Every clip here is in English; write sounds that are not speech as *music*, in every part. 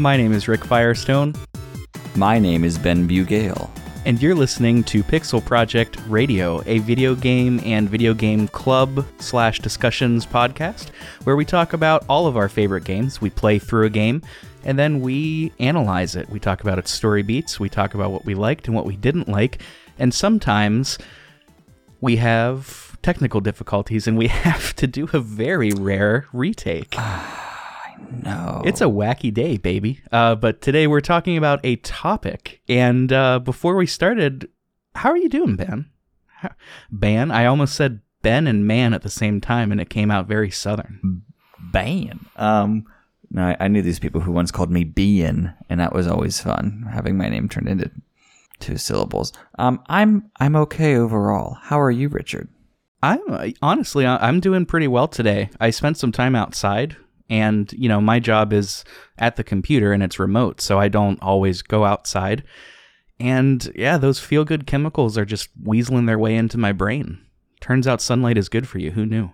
My name is Rick Firestone, My name is Ben Bugale. and you're listening to Pixel Project Radio, a video game and video game club slash discussions podcast where we talk about all of our favorite games. We play through a game and then we analyze it. We talk about its story beats, we talk about what we liked and what we didn't like, and sometimes we have technical difficulties and we *laughs* have to do a very rare retake. *sighs* *sighs* No. It's a wacky day, baby. Uh, but today we're talking about a topic. And uh, before we started, how are you doing, Ben? How- Ben? I almost said Ben and man at the same time, and it came out very southern. ban. Um, no, I, I knew these people who once called me Bean, and that was always fun, having my name turned into two syllables. Um, I'm I'm okay overall. How are you, Richard? I'm uh, honestly, I'm doing pretty well today. I spent some time outside, and you know, my job is at the computer and it's remote, so I don't always go outside. And yeah, those feel good chemicals are just weaseling their way into my brain. Turns out sunlight is good for you. Who knew?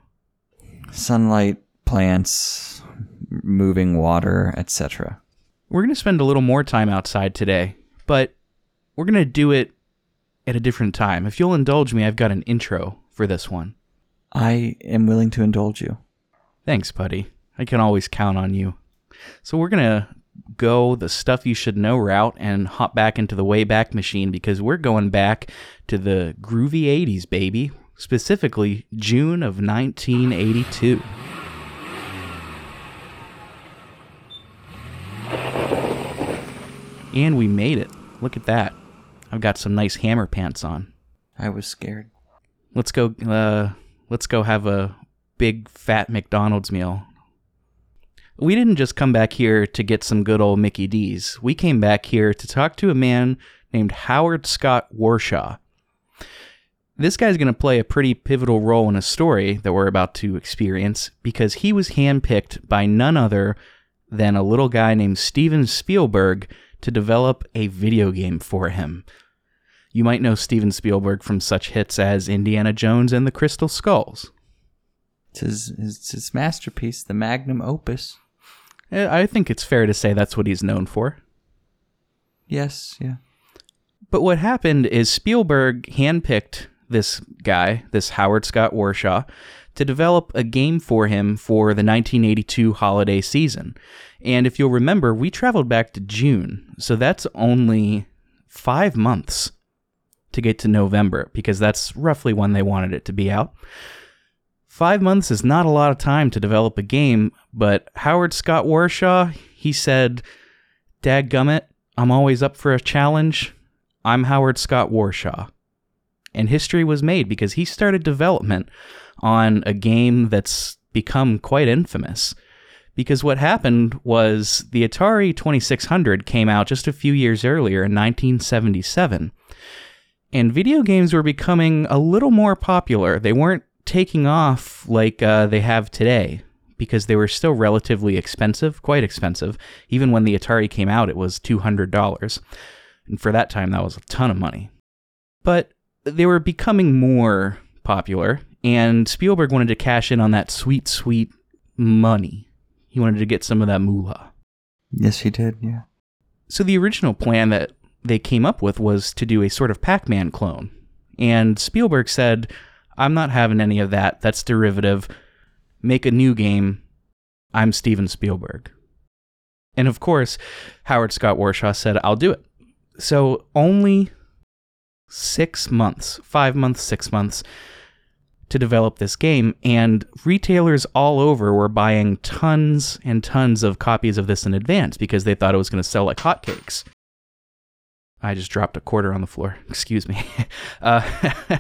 Sunlight, plants, moving water, etc. We're going to spend a little more time outside today, but we're going to do it at a different time. If you'll indulge me, I've got an intro for this one. I am willing to indulge you. Thanks, buddy. I can always count on you. So we're going to go the stuff you should know route and hop back into the Wayback Machine because we're going back to the groovy 80s, baby. Specifically, June of 1982. And we made it. Look at that. I've got some nice hammer pants on. I was scared. Let's go. Uh, let's go have a big fat McDonald's meal. We didn't just come back here to get some good old Mickey D's. We came back here to talk to a man named Howard Scott Warshaw. This guy's going to play a pretty pivotal role in a story that we're about to experience because he was handpicked by none other than a little guy named Steven Spielberg to develop a video game for him. You might know Steven Spielberg from such hits as Indiana Jones and the Crystal Skulls. It's his, it's his masterpiece, the magnum opus. Eh, I think it's fair to say that's what he's known for. Yes, yeah. But what happened is Spielberg handpicked this guy, this Howard Scott Warshaw, to develop a game for him for the 1982 holiday season. And if you'll remember, we traveled back to June, so that's only five months to get to November, because that's roughly when they wanted it to be out. Five months is not a lot of time to develop a game, but Howard Scott Warshaw, he said, Dadgummit, I'm always up for a challenge. I'm Howard Scott Warshaw. And history was made because he started development on a game that's become quite infamous. Because what happened was the Atari 2600 came out just a few years earlier in 1977. And video games were becoming a little more popular. They weren't taking off like uh, they have today because they were still relatively expensive, quite expensive. Even when the Atari came out, it was $200. And for that time, that was a ton of money. But they were becoming more popular, and Spielberg wanted to cash in on that sweet, sweet money. He wanted to get some of that moolah. Yes, he did, yeah. So the original plan that they came up with was to do a sort of Pac Man clone. And Spielberg said, I'm not having any of that. That's derivative. Make a new game. I'm Steven Spielberg. And of course, Howard Scott Warshaw said, I'll do it. So only six months, five months, six months to develop this game, and retailers all over were buying tons and tons of copies of this in advance because they thought it was going to sell like hotcakes. I just dropped a quarter on the floor. *laughs* Excuse me. *laughs* Uh, *laughs*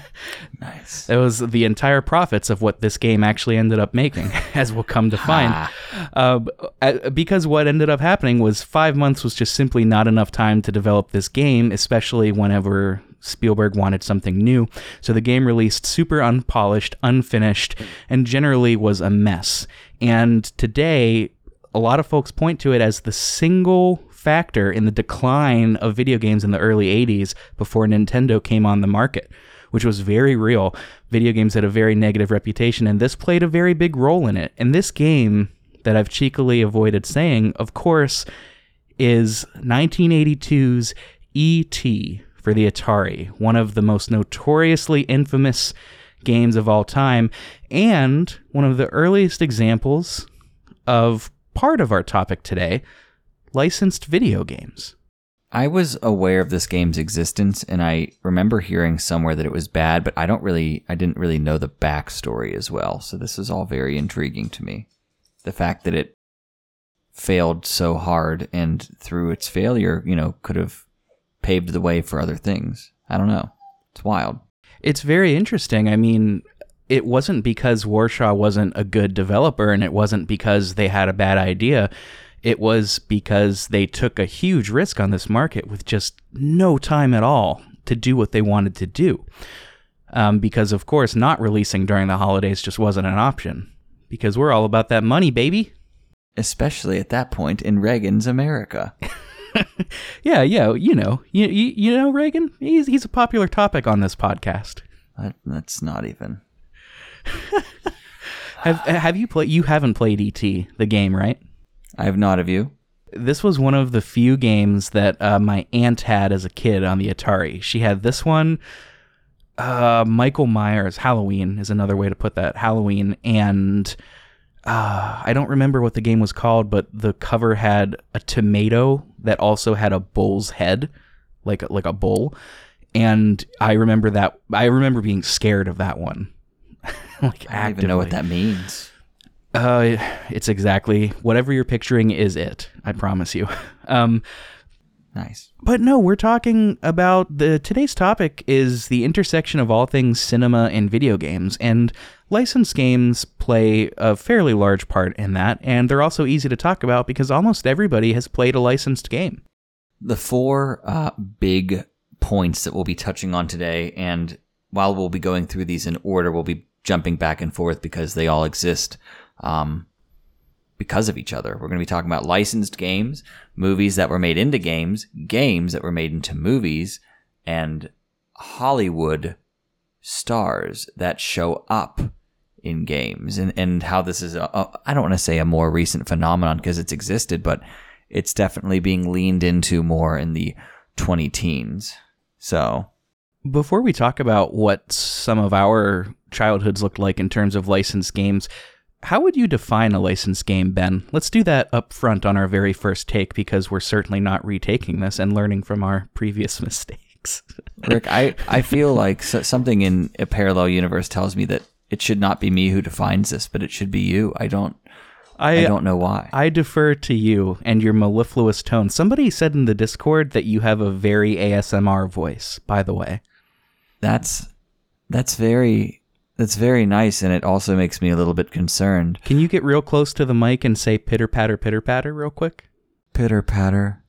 Nice. it was the entire profits of what this game actually ended up making, as we'll come to find. Uh, uh, because what ended up happening was five months was just simply not enough time to develop this game, especially whenever Spielberg wanted something new. So the game released super unpolished, unfinished, and generally was a mess. And today, a lot of folks point to it as the single factor in the decline of video games in the early 80s before Nintendo came on the market, which was very real. Video games had a very negative reputation, and this played a very big role in it. And this game that I've cheekily avoided saying, of course, is 1982's E.T. for the Atari, one of the most notoriously infamous games of all time, and one of the earliest examples of part of our topic today licensed video games. I was aware of this game's existence, and I remember hearing somewhere that it was bad, but I don't really, I didn't really know the backstory as well. So this is all very intriguing to me. The fact that it failed so hard, and through its failure, you know, could have paved the way for other things. I don't know. It's wild. It's very interesting. I mean, it wasn't because Warshaw wasn't a good developer, and it wasn't because they had a bad idea it was because they took a huge risk on this market with just no time at all to do what they wanted to do. Um, because, of course, not releasing during the holidays just wasn't an option. Because we're all about that money, baby. Especially at that point in Reagan's America. *laughs* yeah, yeah, you know, you, you, you know Reagan. He's he's a popular topic on this podcast. That, that's not even. *laughs* have Have you played? You haven't played ET, the game, right? I have not of you. This was one of the few games that uh, my aunt had as a kid on the Atari. She had this one. Uh, Michael Myers, Halloween is another way to put that. Halloween. And uh, I don't remember what the game was called, but the cover had a tomato that also had a bull's head, like, like a bull. And I remember that. I remember being scared of that one. *laughs* like I don't actively. even know what that means. Uh, it's exactly whatever you're picturing is it. I promise you. *laughs* Um, nice. But no, we're talking about the today's topic is the intersection of all things cinema and video games, and licensed games play a fairly large part in that, and they're also easy to talk about because almost everybody has played a licensed game. The four uh, big points that we'll be touching on today, and while we'll be going through these in order, we'll be jumping back and forth because they all exist um, because of each other. We're going to be talking about licensed games, movies that were made into games, games that were made into movies, and Hollywood stars that show up in games and, and how this is, I don't want to say a more recent phenomenon because it's existed, but it's definitely being leaned into more in the 20 teens. So. Before we talk about what some of our childhoods looked like in terms of licensed games, how would you define a licensed game, Ben? Let's do that up front on our very first take because we're certainly not retaking this and learning from our *laughs* previous *laughs* mistakes. Rick, I, I feel like something in a parallel universe tells me that it should not be me who defines this, but it should be you. I don't I, I, don't know why. I defer to you and your mellifluous tone. Somebody said in the Discord that you have a very ASMR voice, by the way. That's that's very that's very nice, and it also makes me a little bit concerned. Can you get real close to the mic and say pitter patter, pitter patter real quick? Pitter patter,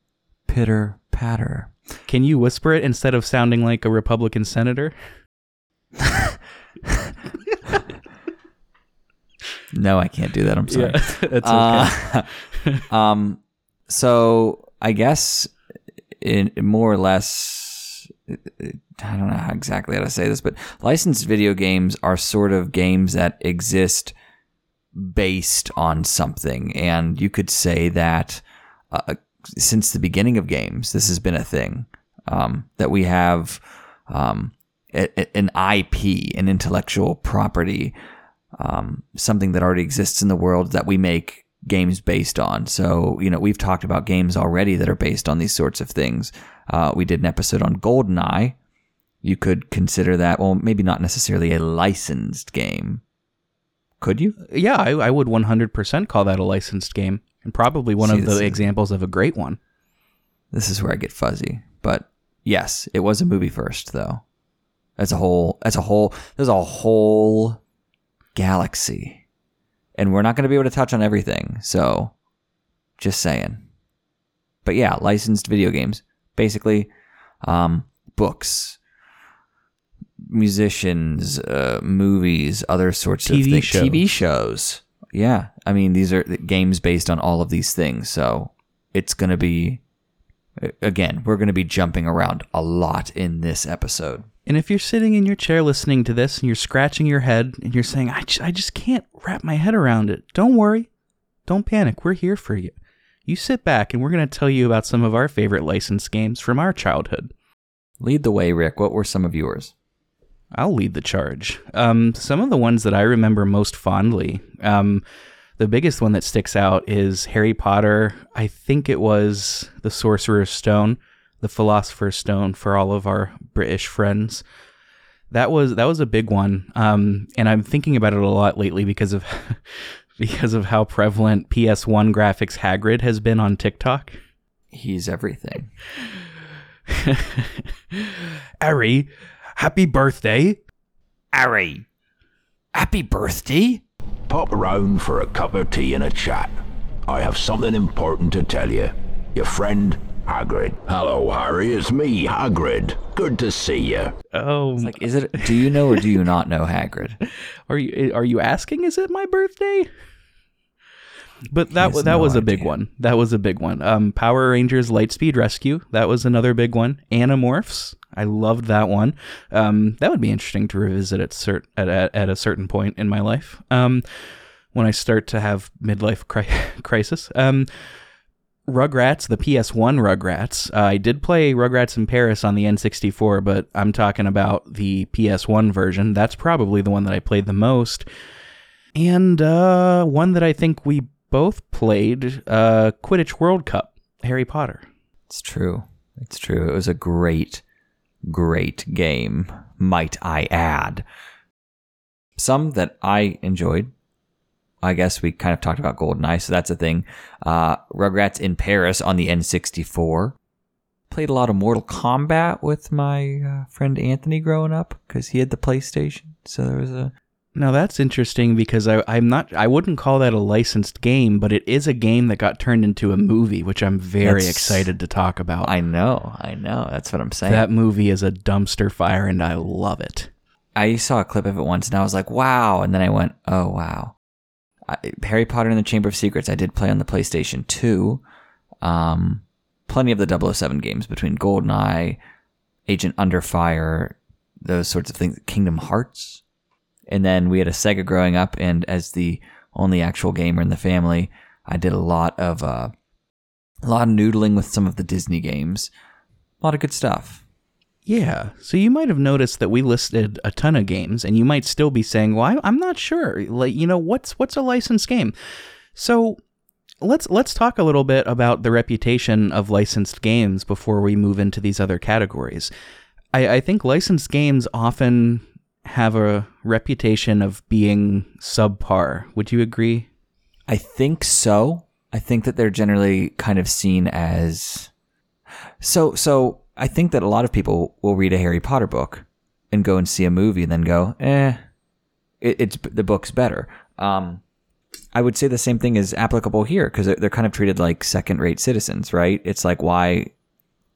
pitter patter. Can you whisper it instead of sounding like a Republican senator? *laughs* no, I can't do that. I'm sorry. Yeah, *laughs* that's okay. Uh, *laughs* um, so I guess in more or less I don't know exactly how to say this, but licensed video games are sort of games that exist based on something. And you could say that uh, since the beginning of games, this has been a thing um, that we have um, a, a, an IP, an intellectual property, um, something that already exists in the world that we make games based on. So, you know, we've talked about games already that are based on these sorts of things. Uh, we did an episode on GoldenEye. You could consider that, well, maybe not necessarily a licensed game. Could you? Yeah, I, I would 100% call that a licensed game, and probably one See, of the examples of a great one. This is where I get fuzzy, but yes, it was a movie first, though. As a whole, as a whole, there's a whole galaxy, and we're not going to be able to touch on everything. So, just saying. But yeah, licensed video games basically um, books, musicians, uh, movies, other sorts TV of things. Shows. TV shows. Yeah, I mean these are games based on all of these things, so it's going to be again, we're going to be jumping around a lot in this episode. And if you're sitting in your chair listening to this and you're scratching your head and you're saying, I just, I just can't wrap my head around it, don't worry. Don't panic. We're here for you. You sit back and we're going to tell you about some of our favorite licensed games from our childhood. Lead the way, Rick. What were some of yours? I'll lead the charge. Um, some of the ones that I remember most fondly. Um, the biggest one that sticks out is Harry Potter. I think it was the Sorcerer's Stone, the Philosopher's Stone for all of our British friends. That was that was a big one, um, and I'm thinking about it a lot lately because of *laughs* because of how prevalent PS1 graphics Hagrid has been on TikTok. He's everything. *laughs* Ari, happy birthday. Ari, happy birthday. Pop around for a cup of tea and a chat. I have something important to tell you. Your friend, Hagrid. Hello, Harry. It's me, Hagrid. Good to see you. Oh, It's like, is it? Do you know or do you not know Hagrid? *laughs* are you are you asking? Is it my birthday? But that has that no was a big idea. one. That was a big one. Um, Power Rangers Lightspeed Rescue. That was another big one. Animorphs. I loved that one. Um, that would be interesting to revisit at cert at, at, at a certain point in my life. Um, when I start to have midlife cri- *laughs* crisis. Um, Rugrats, the PS1 Rugrats. Uh, I did play Rugrats in Paris on the N64, but I'm talking about the PS1 version. That's probably the one that I played the most. And uh, one that I think we both played uh, Quidditch World Cup, Harry Potter. It's true. It's true. It was a great, great game, might I add. Some that I enjoyed. I guess we kind of talked about GoldenEye, so that's a thing. Uh, Rugrats in Paris on the N64. Played a lot of Mortal Kombat with my uh, friend Anthony growing up because he had the PlayStation. So there was a Now that's interesting because I, I'm not. I wouldn't call that a licensed game, but it is a game that got turned into a movie, which I'm very That's- excited to talk about. I know, I know. That's what I'm saying. that movie is a dumpster fire, and I love it. I saw a clip of it once and I was like, wow. And then I went, oh, wow. I, Harry Potter and the Chamber of Secrets, I did play on the PlayStation 2. Um, plenty of the 007 games between GoldenEye, Agent Under Fire, those sorts of things, Kingdom Hearts. And then we had a Sega growing up, and as the only actual gamer in the family, I did a lot of uh, a lot of noodling with some of the Disney games. A lot of good stuff. Yeah. So you might have noticed that we listed a ton of games, and you might still be saying, "Well, I'm not sure. Like, you know, what's what's a licensed game?" So let's let's talk a little bit about the reputation of licensed games before we move into these other categories. I, I think licensed games often have a reputation of being subpar. Would you agree? I think so. I think that they're generally kind of seen as so so I think that a lot of people will read a Harry Potter book and go and see a movie and then go, "Eh, it, it's the book's better." Um I would say the same thing is applicable here because they're, they're kind of treated like second-rate citizens, right? It's like why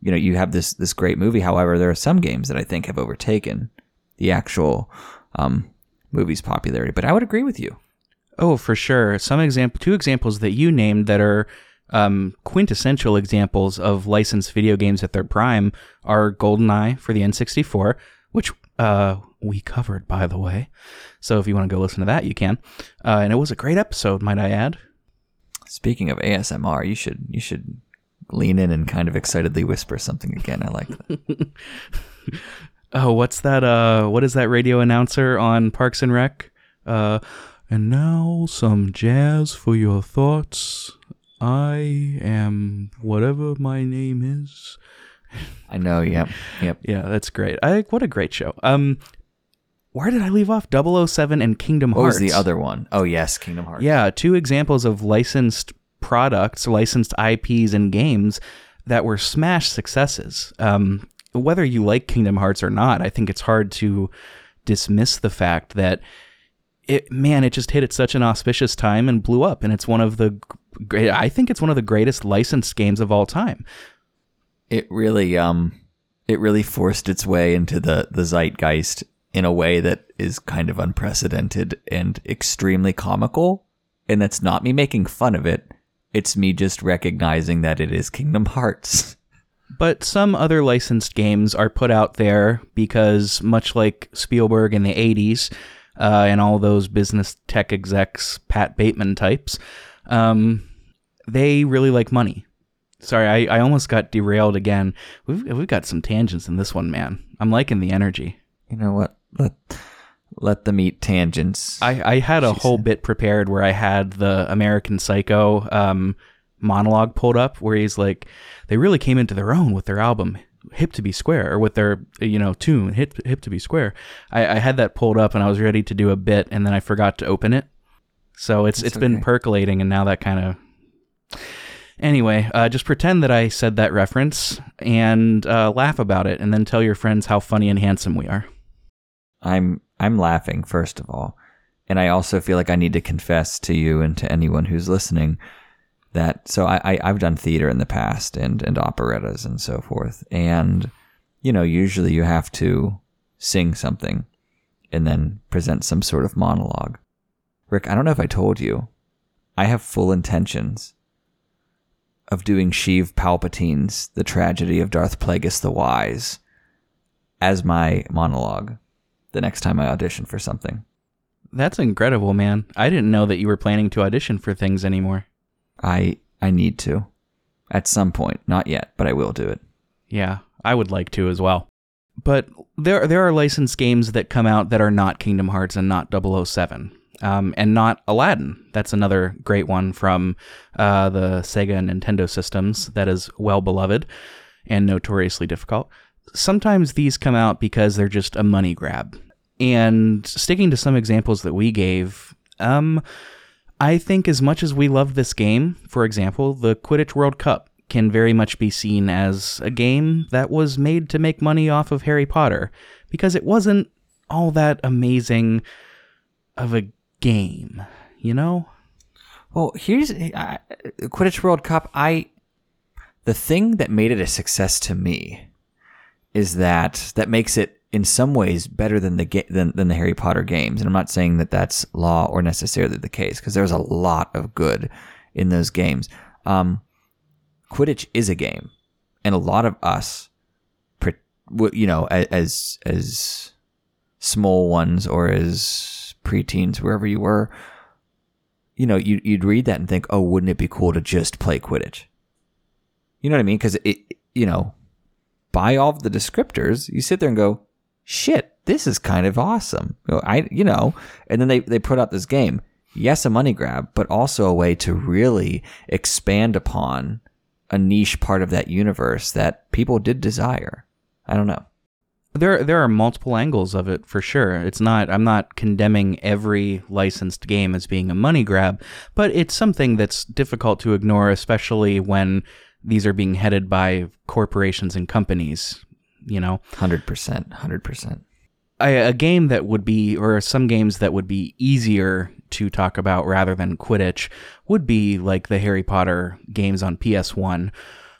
you know, you have this this great movie. However, there are some games that I think have overtaken the actual um, movie's popularity. But I would agree with you. Oh, for sure. Some example, two examples that you named that are um, quintessential examples of licensed video games at their prime are GoldenEye for the N64, which uh, we covered, by the way. So if you want to go listen to that, you can. Uh, and it was a great episode, might I add. Speaking of ASMR, you should you should lean in and kind of excitedly whisper something again. I like that. *laughs* Oh, what's that? Uh, what is that radio announcer on Parks and Rec? Uh, and now some jazz for your thoughts. I am whatever my name is. I know. Yep. *laughs* Yep. Yeah, that's great. I what a great show. Um where did I leave off? 007 and Kingdom What Hearts. was the other one? Oh yes, Kingdom Hearts. Yeah, two examples of licensed products, licensed IPs and games that were smash successes. Um whether you like Kingdom Hearts or not, I think it's hard to dismiss the fact that it man, it just hit at such an auspicious time and blew up and it's one of the great I think it's one of the greatest licensed games of all time. It really um, it really forced its way into the the zeitgeist in a way that is kind of unprecedented and extremely comical. And that's not me making fun of it. It's me just recognizing that it is Kingdom Hearts. *laughs* But some other licensed games are put out there because, much like Spielberg in the 80s uh, and all those business tech execs, Pat Bateman types, um, they really like money. Sorry, I, I almost got derailed again. We've we've got some tangents in this one, man. I'm liking the energy. You know what? Let let them eat tangents. I, I had a whole bit prepared where I had the American Psycho um, monologue pulled up where he's like, they really came into their own with their album Hip to Be Square or with their you know tune Hip Hip to Be Square. I, I had that pulled up and I was ready to do a bit and then I forgot to open it. So it's it's been percolating and now that kind of. Anyway, uh, just pretend that I said that reference and uh, laugh about it, and then tell your friends how funny and handsome we are. I'm I'm laughing first of all, and I also feel like I need to confess to you and to anyone who's listening that so I, I I've done theater in the past and and operettas and so forth, and you know usually you have to sing something and then present some sort of monologue. Rick, I don't know if I told you, I have full intentions of doing Sheev Palpatine's The Tragedy of Darth Plagueis the Wise as my monologue the next time I audition for something. That's incredible, man. I didn't know that you were planning to audition for things anymore. I I need to. At some point. Not yet, but I will do it. Yeah, I would like to as well. But there there are licensed games that come out that are not Kingdom Hearts and not 007. Um, and not Aladdin. That's another great one from uh, the Sega and Nintendo systems that is well beloved and notoriously difficult. Sometimes these come out because they're just a money grab. And sticking to some examples that we gave, um, I think as much as we love this game, for example, the Quidditch World Cup can very much be seen as a game that was made to make money off of Harry Potter because it wasn't all that amazing of a game, you know? Well, here's uh, Quidditch World Cup. I the thing that made it a success to me is that that makes it in some ways better than the than, than the Harry Potter games. And I'm not saying that that's law or necessarily the case because there's a lot of good in those games. Um, Quidditch is a game, and a lot of us, you know, as as small ones or as preteens, wherever you were, you know, you, you'd read that and think, oh, wouldn't it be cool to just play Quidditch? You know what I mean? Because it, you know, by all the descriptors, you sit there and go, shit, this is kind of awesome. I, you know, and then they, they put out this game. Yes, a money grab, but also a way to really expand upon a niche part of that universe that people did desire. I don't know. There there are multiple angles of it for sure. It's not I'm not condemning every licensed game as being a money grab, but it's something that's difficult to ignore especially when these are being headed by corporations and companies, you know. 100%. 100%. A game that would be, or some games that would be easier to talk about rather than Quidditch would be like the Harry Potter games on PS1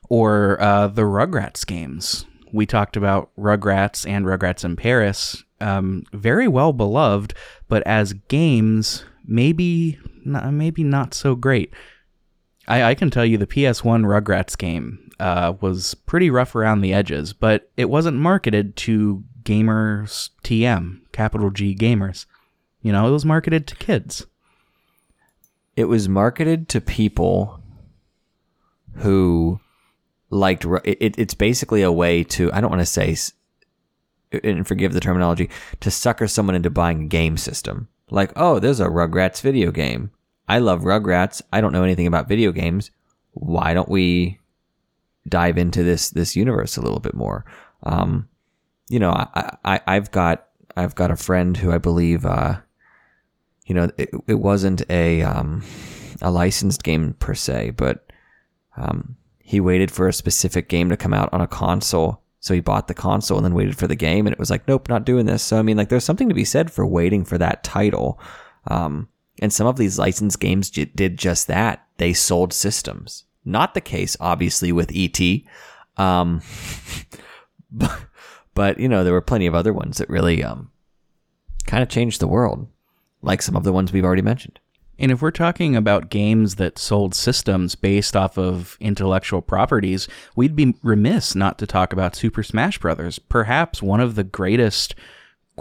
or uh, the Rugrats games. We talked about Rugrats and Rugrats in Paris, um, very well beloved, but as games, maybe not, maybe not so great. I, I can tell you the PS1 Rugrats game uh, was pretty rough around the edges, but it wasn't marketed to gamers TM, capital G gamers. You know, it was marketed to kids. It was marketed to people who liked it, it's basically a way to I don't want to say and forgive the terminology to sucker someone into buying a game system. Like, oh, there's a Rugrats video game. I love Rugrats. I don't know anything about video games. Why don't we dive into this this universe a little bit more? Um, you know, I, I I've got I've got a friend who I believe uh, you know, it, it wasn't a um, a licensed game per se, but um, he waited for a specific game to come out on a console. So he bought the console and then waited for the game, and it was like, nope, not doing this. So I mean, like, there's something to be said for waiting for that title. Um, and some of these licensed games j- did just that. They sold systems. Not the case, obviously, with ET. Um, *laughs* but, but you know, there were plenty of other ones that really um, kind of changed the world, like some of the ones we've already mentioned. And if we're talking about games that sold systems based off of intellectual properties, we'd be remiss not to talk about Super Smash Bros., perhaps one of the greatest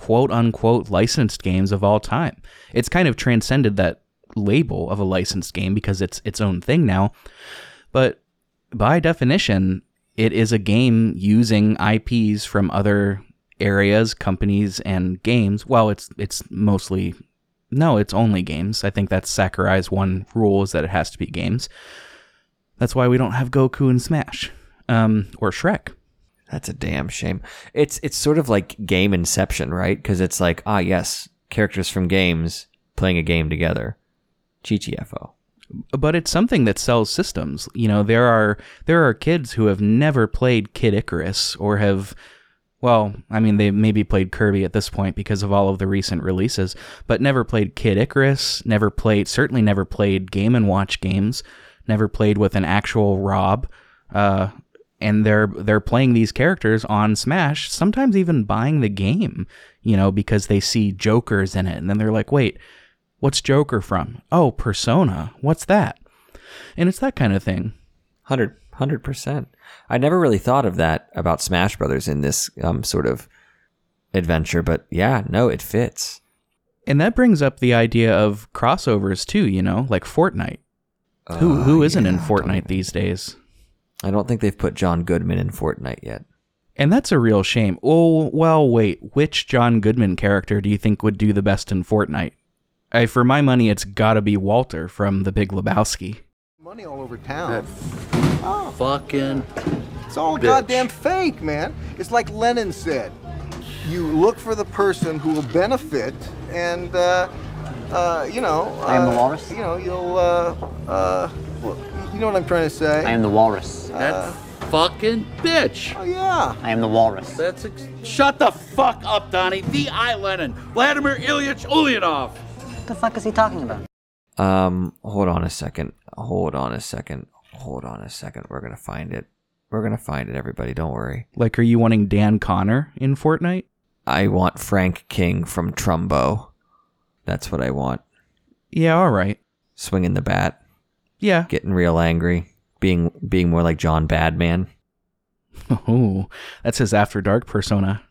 quote unquote licensed games of all time. It's kind of transcended that label of a licensed game because it's its own thing now. But by definition, it is a game using IPs from other areas, companies, and games. Well, it's it's mostly no, it's only games. I think that's Sakurai's one rule is that it has to be games. That's why we don't have Goku and Smash um, or Shrek. That's a damn shame. It's it's sort of like game inception, right? Because it's like, ah, yes, characters from games playing a game together. GTFO. But it's something that sells systems. You know, there are there are kids who have never played Kid Icarus or have well, I mean, they maybe played Kirby at this point because of all of the recent releases, but never played Kid Icarus, never played, certainly never played Game and Watch games, never played with an actual Rob. Uh, and they're they're playing these characters on Smash, sometimes even buying the game, you know, because they see Jokers in it, and then they're like, "Wait, what's Joker from? Oh, Persona. What's that?" And it's that kind of thing. 100 percent. I never really thought of that about Smash Brothers in this um, sort of adventure, but yeah, no, it fits. And that brings up the idea of crossovers too, you know, like Fortnite. who who isn't in yeah, don't Fortnite these days? I don't think they've put John Goodman in Fortnite yet. And that's a real shame. Oh, well, wait. Which John Goodman character do you think would do the best in Fortnite? I, for my money, it's got to be Walter from The Big Lebowski. Money all over town. Fucking. It's all bitch. goddamn fake, man. It's like Lenin said. You look for the person who will benefit, and uh, uh, you know. I am the uh, walrus? You know, you'll. Uh, uh, well, you know what I'm trying to say? I am the walrus. That fucking bitch. Oh yeah. I am the walrus. That's ex- shut the fuck up, Donnie. V.I. Lenin, Vladimir Ilyich Ulyanov. What the fuck is he talking about? Um, hold on a second. Hold on a second. Hold on a second. We're gonna find it. We're gonna find it, everybody. Don't worry. Like, are you wanting Dan Connor in Fortnite? I want Frank King from Trumbo. That's what I want. Yeah, all right. Swinging the bat, Yeah. getting real angry, being being more like John Badman. *laughs* Oh, that's his After Dark persona.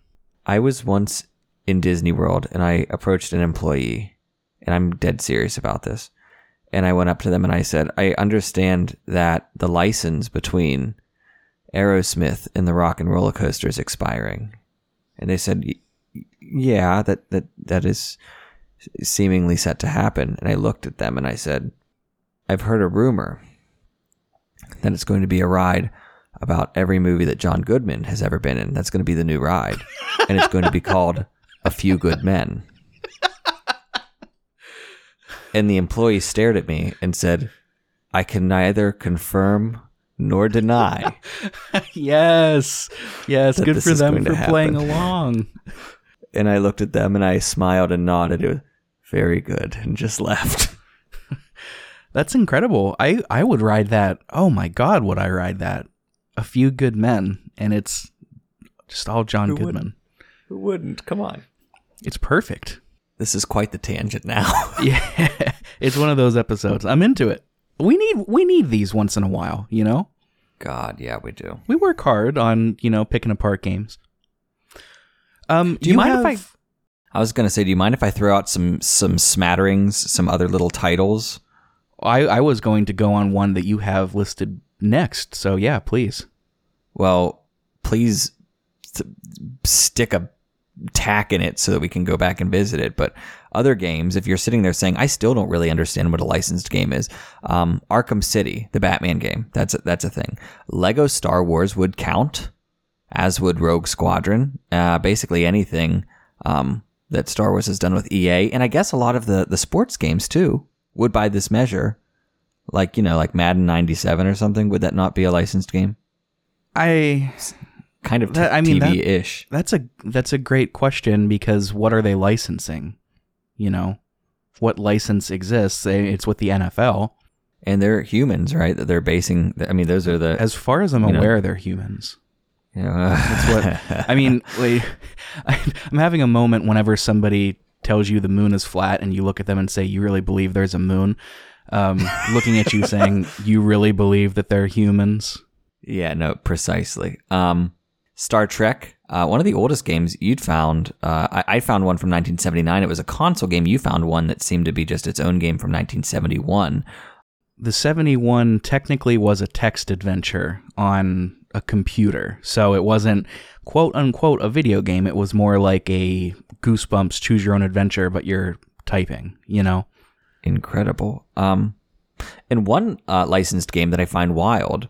I was once in Disney World and I approached an employee, and I'm dead serious about this. And I went up to them and I said, I understand that the license between Aerosmith and the Rock and Roller Coaster is expiring. And they said, Yeah, that, that, that is seemingly set to happen. And I looked at them and I said, I've heard a rumor that it's going to be a ride about every movie that John Goodman has ever been in. That's going to be the new ride. And it's going to be called A Few Good Men. And the employee stared at me and said, I can neither confirm nor deny. *laughs* yes. Yes. Good for them for playing along. And I looked at them and I smiled and nodded. Very good and just *laughs* left. *laughs* That's incredible. I, I would ride that. Oh my God, would I ride that? A few good men, and it's just all John Who Goodman. wouldn't? Who wouldn't? Come on. It's perfect. This is quite the tangent now. *laughs* Yeah, it's one of those episodes. I'm into it. We need we need these once in a while. You know, God, yeah, we do. we work hard on you know picking apart games. Um, Do you, mind have- if I? I was gonna say, do you mind if I throw out some some smatterings, some other little titles? I I was going to go on one that you have listed next. So yeah, please. Well, please th- stick a tack in it so that we can go back and visit it. But other games, if you're sitting there saying, I still don't really understand what a licensed game is, um, Arkham City, the Batman game, that's a, that's a thing. Lego Star Wars would count, as would Rogue Squadron. Uh, basically anything um, that Star Wars has done with EA, and I guess a lot of the the sports games too would by this measure. Like you know, like Madden '97 or something. Would that not be a licensed game? I kind of That- I mean, that- TV-ish. that's a that's a great question because what are they licensing? You know, what license exists? Eh, It's with the NFL. and they're humans, right? That they're basing. I mean, those are the. As far as I'm You know. aware, they're humans. That's what I mean. *laughs* Wait, *laughs* I'm having a moment whenever somebody tells you the moon is flat, and you look at them and say, "You really believe there's a moon?" Um, looking at you saying, *laughs* "You really believe that they're humans?" yeah, no, precisely. Um, Star Trek. Uh, one of the oldest games you'd found, uh, I, I found one from 1979. It was a console game. You found one that seemed to be just its own game from 1971. The 71 technically was a text adventure on a computer. So it wasn't quote unquote a video game. It was more like a Goosebumps choose your own adventure, but you're typing, you know? Incredible. Um, and one uh, licensed game that I find wild,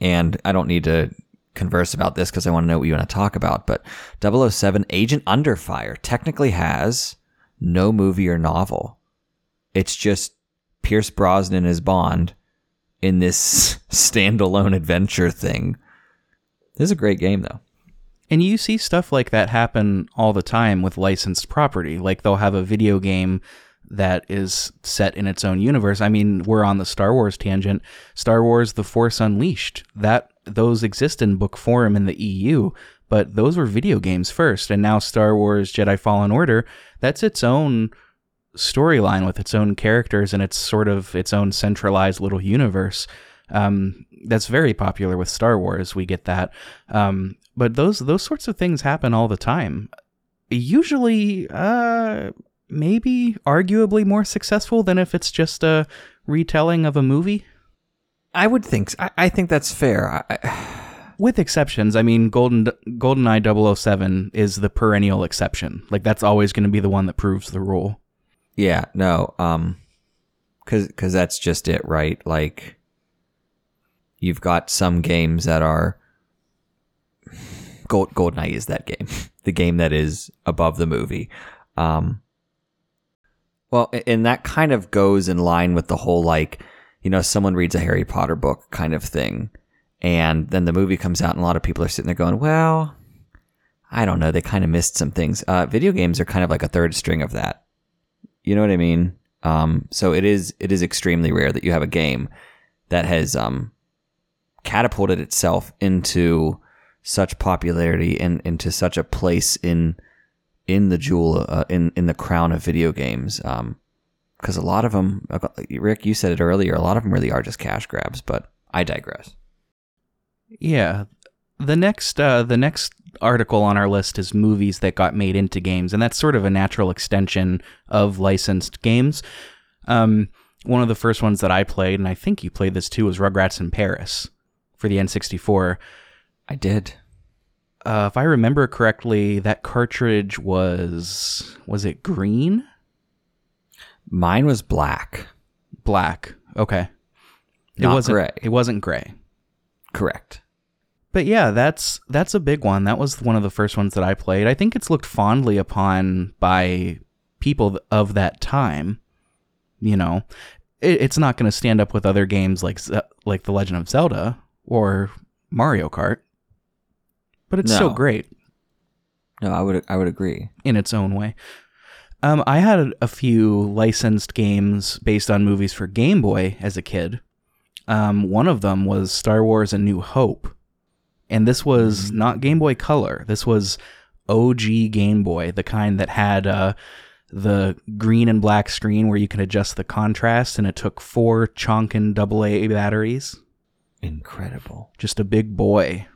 and I don't need to converse about this because I want to know what you want to talk about, but 007 Agent Under Fire technically has no movie or novel. It's just Pierce Brosnan as Bond in this *laughs* standalone adventure thing. This is a great game, though. And you see stuff like that happen all the time with licensed property. Like they'll have a video game that is set in its own universe. I mean, we're on the Star Wars tangent. Star Wars The Force Unleashed. That those exist in book form in the EU, but those were video games first. And now Star Wars Jedi Fallen Order, that's its own storyline with its own characters and it's sort of its own centralized little universe. Um, that's very popular with Star Wars. We get that. Um, but those those sorts of things happen all the time. Usually, uh, maybe arguably more successful than if it's just a retelling of a movie. I would think. So. I, I think that's fair. I, *sighs* with exceptions. I mean, Golden GoldenEye 007 is the perennial exception. Like that's always going to be the one that proves the rule. Yeah. No. Um. Because because that's just it, right? Like you've got some games that are Gold Goldeneye is that game, *laughs* the game that is above the movie. Um, well, and that kind of goes in line with the whole like, you know, someone reads a Harry Potter book kind of thing, and then the movie comes out, and a lot of people are sitting there going, "Well, I don't know, they kind of missed some things." Uh, video games are kind of like a third string of that. You know what I mean? Um, so it is it is extremely rare that you have a game that has um, catapulted itself into such popularity and into such a place in in the jewel uh, in in the crown of video games. Because um, a lot of them, Rick, you said it earlier. A lot of them really are just cash grabs. But I digress. Yeah, the next uh, the next article on our list is movies that got made into games, and that's sort of a natural extension of licensed games. Um, one of the first ones that I played, and I think you played this too, was Rugrats in Paris for the N64. I did. Uh, if I remember correctly, that cartridge was was it green? Mine was black. Black. Okay. Not it wasn't gray. It wasn't gray. Correct. But yeah, that's that's a big one. That was one of the first ones that I played. I think it's looked fondly upon by people of that time. You know, it, it's not going to stand up with other games like like The Legend of Zelda or Mario Kart, but it's still No. great No, I would I would agree. in its own way. Um, I had a few licensed games based on movies for Game Boy as a kid. Um, one of them was Star Wars: A New Hope, and this was not Game Boy Color. This was OG Game Boy, the kind that had uh, the green and black screen where you can adjust the contrast, and it took four Chonkin AA batteries. Incredible. Just a big boy.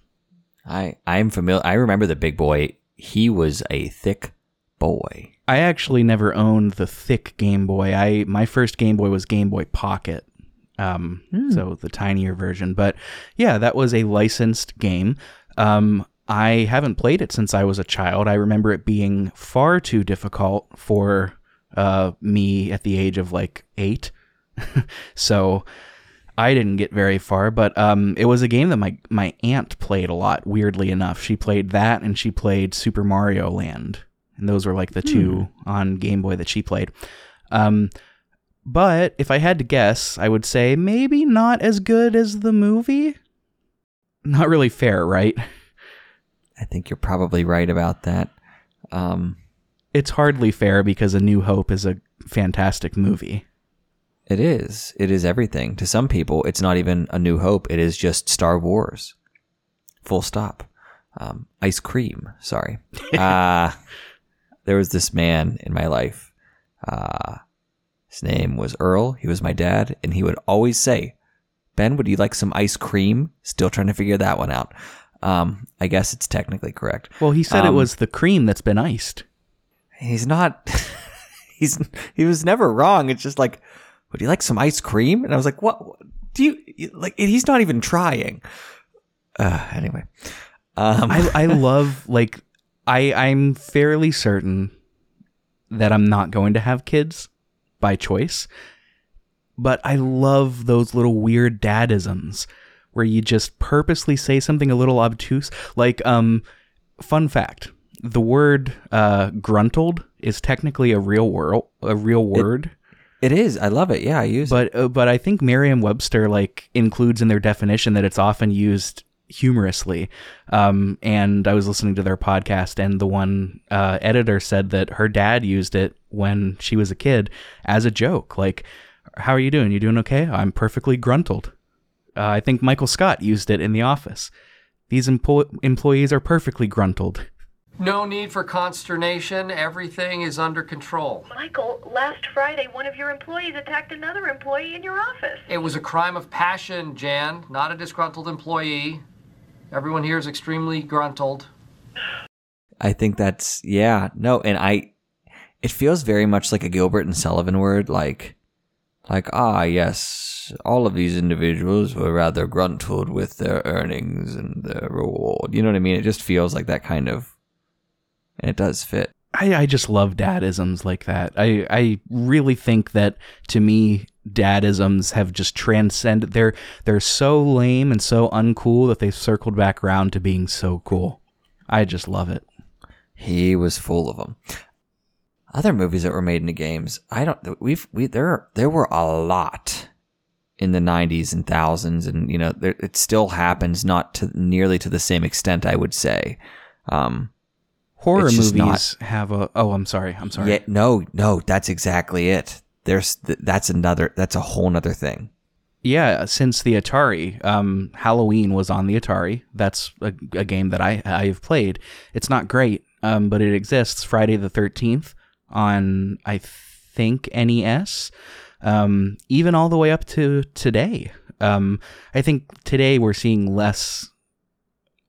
I I'm familiar. I remember the big boy. He was a thick boy. I actually never owned the thick Game Boy. I my first Game Boy was Game Boy Pocket. Um, so the tinier version. But yeah, that was a licensed game. Um, I haven't played it since I was a child. I remember it being far too difficult for uh, me at the age of like eight. *laughs* so I didn't get very far, but um, it was a game that my my aunt played a lot. Weirdly enough, she played that and she played Super Mario Land, and those were like the two on Game Boy that she played. Um, but if I had to guess, I would say maybe not as good as the movie. Not really fair, right? I think you're probably right about that. Um, It's hardly fair because A New Hope is a fantastic movie. it is. It is everything. To some people, it's not even a New Hope. It is just Star Wars. Full stop. Um, ice cream. Sorry. *laughs* uh, there was this man in my life. Uh, his name was Earl. He was my dad, and he would always say, "Ben, would you like some ice cream?" Still trying to figure that one out. Um, I guess it's technically correct. Well, he said it Um, was the cream that's been iced. He's not. *laughs* he's he was never wrong. It's just like, would you like some ice cream? And I was like, what? Do you you- like? He's not even trying. Uh, anyway, um, I I *laughs* love like I I'm fairly certain that I'm not going to have kids by choice. But I love those little weird dadisms where you just purposely say something a little obtuse. Like, um, fun fact: the word uh, "gruntled" is technically a real word, a real word. it is. I love it. Yeah, I use. it. but uh, but I think Merriam-Webster like includes in their definition that it's often used humorously. Um, and I was listening to their podcast, and the one uh, editor said that her dad used it when she was a kid as a joke, like, "How are you doing? You doing okay? I'm perfectly gruntled." Uh, I think Michael Scott used it in The Office. These empo- employees are perfectly gruntled. No need for consternation. Everything is under control. Michael, last Friday, one of your employees attacked another employee in your office. It was a crime of passion, Jan, not a disgruntled employee. Everyone here is extremely gruntled. I think that's yeah. No, and I. It feels very much like a Gilbert and Sullivan word, like, like ah yes, all of these individuals were rather gruntled with their earnings and their reward. You know what I mean? It just feels like that kind of, and it does fit. I, I just love dadisms like that. I, I really think that to me, dadisms have just transcended. They're they're so lame and so uncool that they've circled back around to being so cool. I just love it. He was full of them. Other movies that were made into games, I don't. We've we there there were a lot in the '90s and thousands, and you know there, it still happens, not to nearly to the same extent, I would say. Um, Horror movies have a. Oh, I'm sorry. I'm sorry. yeah, no, no, that's exactly it. There's that's another that's a whole nother thing. Yeah, since the Atari, um, Halloween was on the Atari. That's a, a game that I I've played. It's not great, um, but it exists. Friday the Thirteenth on I think NES, um, even all the way up to today. Um, I think today we're seeing less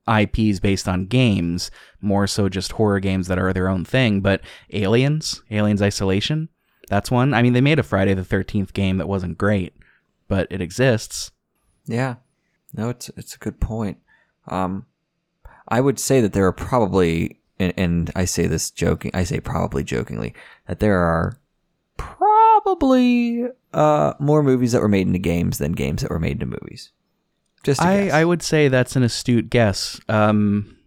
IPs based on games, more so just horror games that are their own thing. But Aliens, Aliens Isolation, that's one. I mean, they made a Friday the Thirteenth game that wasn't great but it exists. Yeah, no, it's it's a good point. Um, I would say that there are probably, and, and I say this joking, I say probably jokingly that there are probably uh more movies that were made into games than games that were made into movies. Just I, guess. I would say that's an astute guess. Um,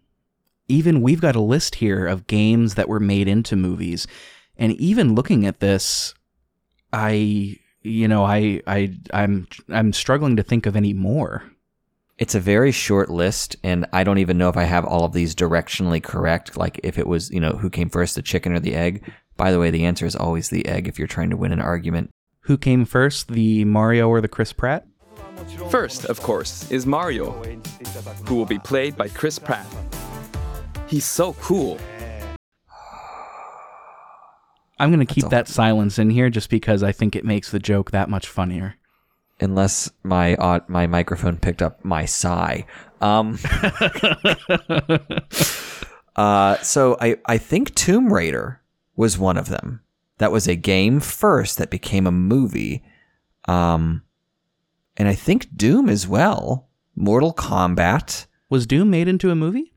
even we've got a list here of games that were made into movies, and even looking at this, I you know I I I'm I'm struggling to think of any more. It's a very short list, and I don't even know if I have all of these directionally correct. Like if it was, you know, who came first, the chicken or the egg. By the way, the answer is always the egg if you're trying to win an argument. Who came first, the Mario or the Chris Pratt? First, of course, is Mario, who will be played by Chris Pratt. He's so cool. I'm gonna keep all. that silence in here just because I think it makes the joke that much funnier. Unless my uh, my microphone picked up my sigh. Um, *laughs* uh, so I, I think Tomb Raider was one of them. That was a game first that became a movie. Um, and I think Doom as well. Mortal Kombat. Was Doom made into a movie?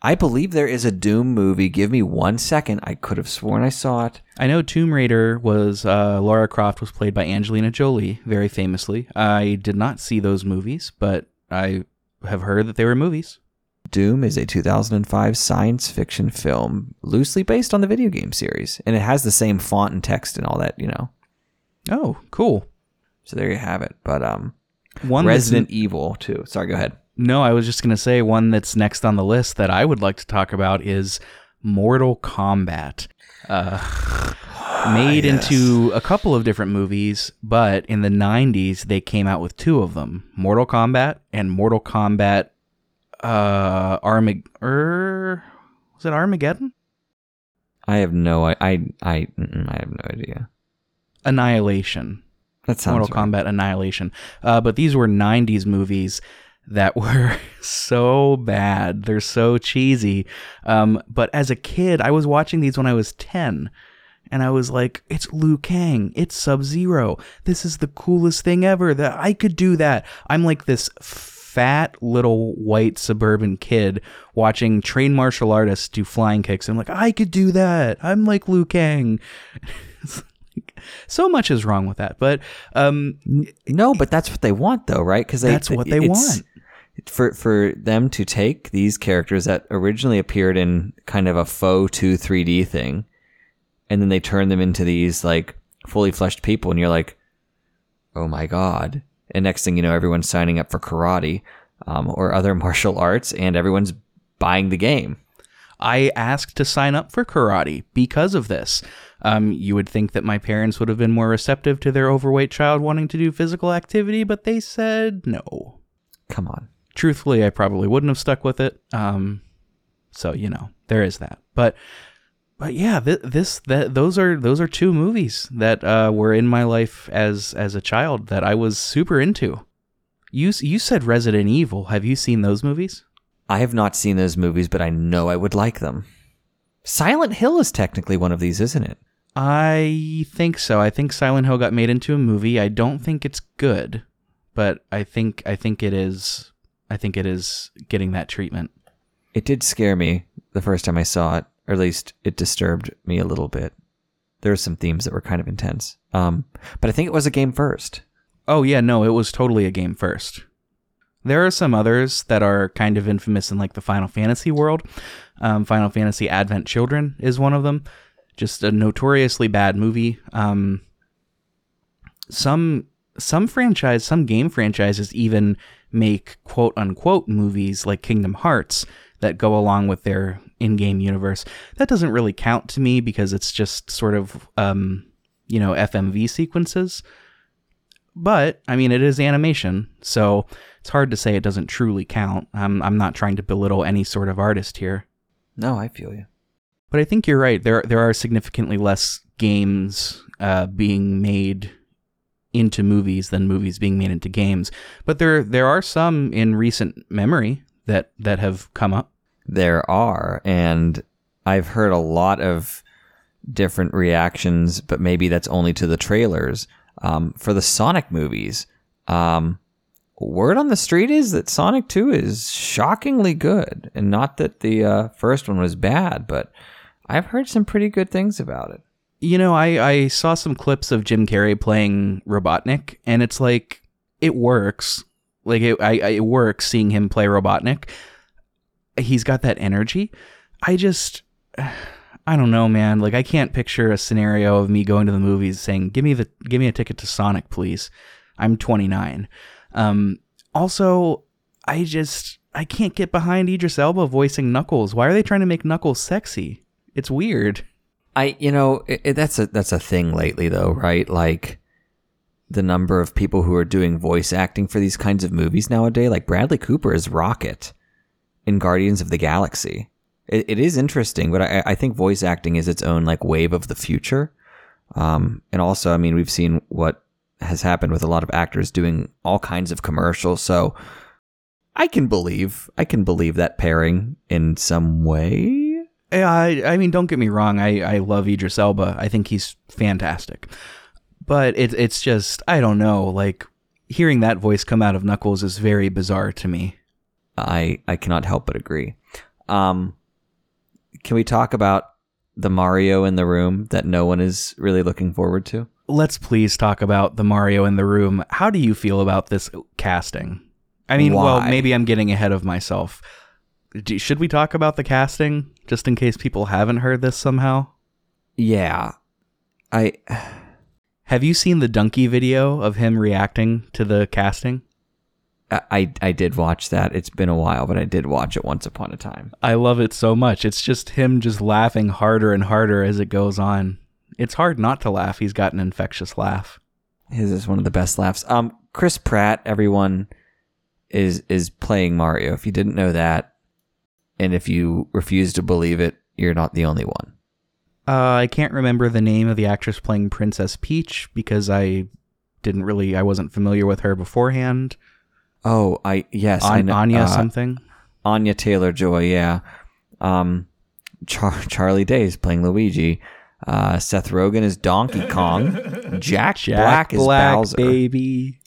I believe there is a Doom movie. Give me one second. I could have sworn I saw it. I know Tomb Raider was uh, Lara Croft was played by Angelina Jolie very famously. I did not see those movies, but I have heard that they were movies. Doom is a 2005 science fiction film loosely based on the video game series, and it has the same font and text and all that, you know. Oh, cool. So there you have it. But um, One Resident Evil too. Sorry, go ahead. No, I was just going to say one that's next on the list that I would like to talk about is Mortal Kombat. Uh, *sighs* made into a couple of different movies, but in the 90s, they came out with two of them Mortal Kombat and Mortal Kombat uh, Armag- er, was it Armageddon? I have no, I, I, I, I have no idea. Annihilation. That sounds Mortal right. Kombat Annihilation. Uh, but these were 90s movies that *laughs* were so bad. They're so cheesy. Um, but as a kid, I was watching these when I was 10. And I was like, it's Liu Kang. It's Sub Zero. This is the coolest thing ever. That I could do that. I'm like this fat little white suburban kid watching trained martial artists do flying kicks. I'm like, I could do that. I'm like Liu Kang. *laughs* So much is wrong with that. But um, No, but that's what they want, though, right? Because That's what they want. For for them to take these characters that originally appeared in kind of a faux two three D thing, and then they turn them into these like fully fleshed people, and you're like, oh my god! And next thing you know, everyone's signing up for karate um, or other *laughs* martial arts, and everyone's buying the game. I asked to sign up for karate because of this. Um, you would think that my parents would have been more receptive to their overweight child wanting to do physical activity, but they said no. Come on. Truthfully, I probably wouldn't have stuck with it. Um, so you know, there is that. But but yeah, th- this that those are those are two movies that uh, were in my life as as a child that I was super into. You you said Resident Evil. Have you seen those movies? I have not seen those movies, but I know I would like them. Silent Hill is technically one of these, isn't it? I think so. I think Silent Hill got made into a movie. I don't think it's good, but I think I think it is. I think it is getting that treatment. It did scare me the first time I saw it, or at least it disturbed me a little bit. There were some themes that were kind of intense. Um, but I think it was a game first. Oh yeah, no, it was totally a game first. There are some others that are kind of infamous in like the Final Fantasy world. Um, Final Fantasy Advent Children is one of them. Just a notoriously bad movie. Um, some some franchise, some game franchises even make quote unquote movies like Kingdom Hearts that go along with their in-game universe. That doesn't really count to me because it's just sort of um, you know FMV sequences but I mean, it is animation, so it's hard to say it doesn't truly count. I'm I'm not trying to belittle any sort of artist here, No, I feel you. but I think you're right. There there are significantly less games uh, being made into movies than movies being made into games. But there there are some in recent memory that that have come up. There are, and I've heard a lot of different reactions, but maybe that's only to the trailers. Um, for the Sonic movies, um, word on the street is that Sonic 2 is shockingly good, and not that the uh, first one was bad, but I've heard some pretty good things about it. You know, I, I saw some clips of Jim Carrey playing Robotnik, and it's like it works. Like it, I, I- it works seeing him play Robotnik. He's got that energy. I just, *sighs* I don't know, man. Like I can't picture a scenario of me going to the movies saying, "Give me the, give me a ticket to Sonic, please." I'm 29. Um, also, I just, I can't get behind Idris Elba voicing Knuckles. Why are they trying to make Knuckles sexy? It's weird. *laughs* I you know it, it- that's a that's a thing lately though, right? Like the number of people who are doing voice acting for these kinds of movies nowadays. Like Bradley Cooper is Rocket in Guardians of the Galaxy. It, it is interesting, but I, I think voice acting is its own like wave of the future. Um, and also, I mean, we've seen what has happened with a lot of actors doing all kinds of commercials. So I can believe I can believe that pairing in some way. Yeah, I, I mean, don't get me wrong. I, I love Idris Elba. I think he's fantastic. But it, it's just, I don't know. Like, hearing that voice come out of Knuckles is very bizarre to me. I I cannot help but agree. Um, can we talk about the Mario in the room that no one is really looking forward to? Let's please talk about the Mario in the room. How do you feel about this casting? I mean, well, maybe I'm getting ahead of myself. Do, should we talk about the casting just in case people haven't heard this somehow? Yeah, I Have you seen the donkey video of him reacting to the casting? I I did watch that. It's been a while, but I did watch it once upon a time. I love it so much. It's just him just laughing harder and harder as it goes on. It's hard not to laugh. He's got an infectious laugh. His is one of the best laughs. Um, Chris Pratt, everyone is is playing Mario. If you didn't know that, and if you refuse to believe it, you're not the only one. Uh, I can't remember the name of the actress playing Princess Peach because I didn't really, I wasn't familiar with her beforehand. Oh, I yes, I know, Anya uh, something. Anya Taylor Joy, yeah. Um, Char- Charlie is playing Luigi. Uh, Seth Rogen is Donkey Kong. *laughs* Jack, Black is Bowser. baby.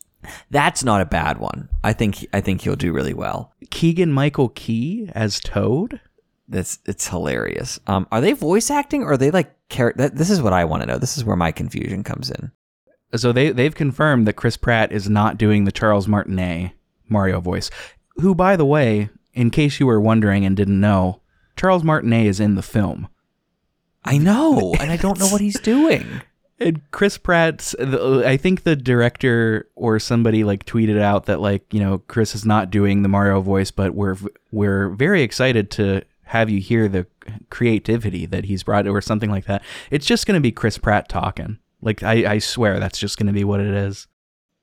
That's not a bad one. I think I think he'll do really well. Keegan Michael Key as Toad. That's it's hilarious. Um, are they voice acting or are they like character? This is what I want to know. This is where my confusion comes in. So they they've confirmed that Chris Pratt is not doing the Charles Martinet Mario voice. Who, by the way, in case you were wondering and didn't know, Charles Martinet is in the film. I know, and I don't know what he's *laughs* doing. And Chris Pratt's, the- I think the director or somebody like tweeted out that like you know Chris is not doing the Mario voice, but we're we're very excited to have you hear the creativity that he's brought or something like that. It's just going to be Chris Pratt talking. Like I, I swear that's just going to be what it is.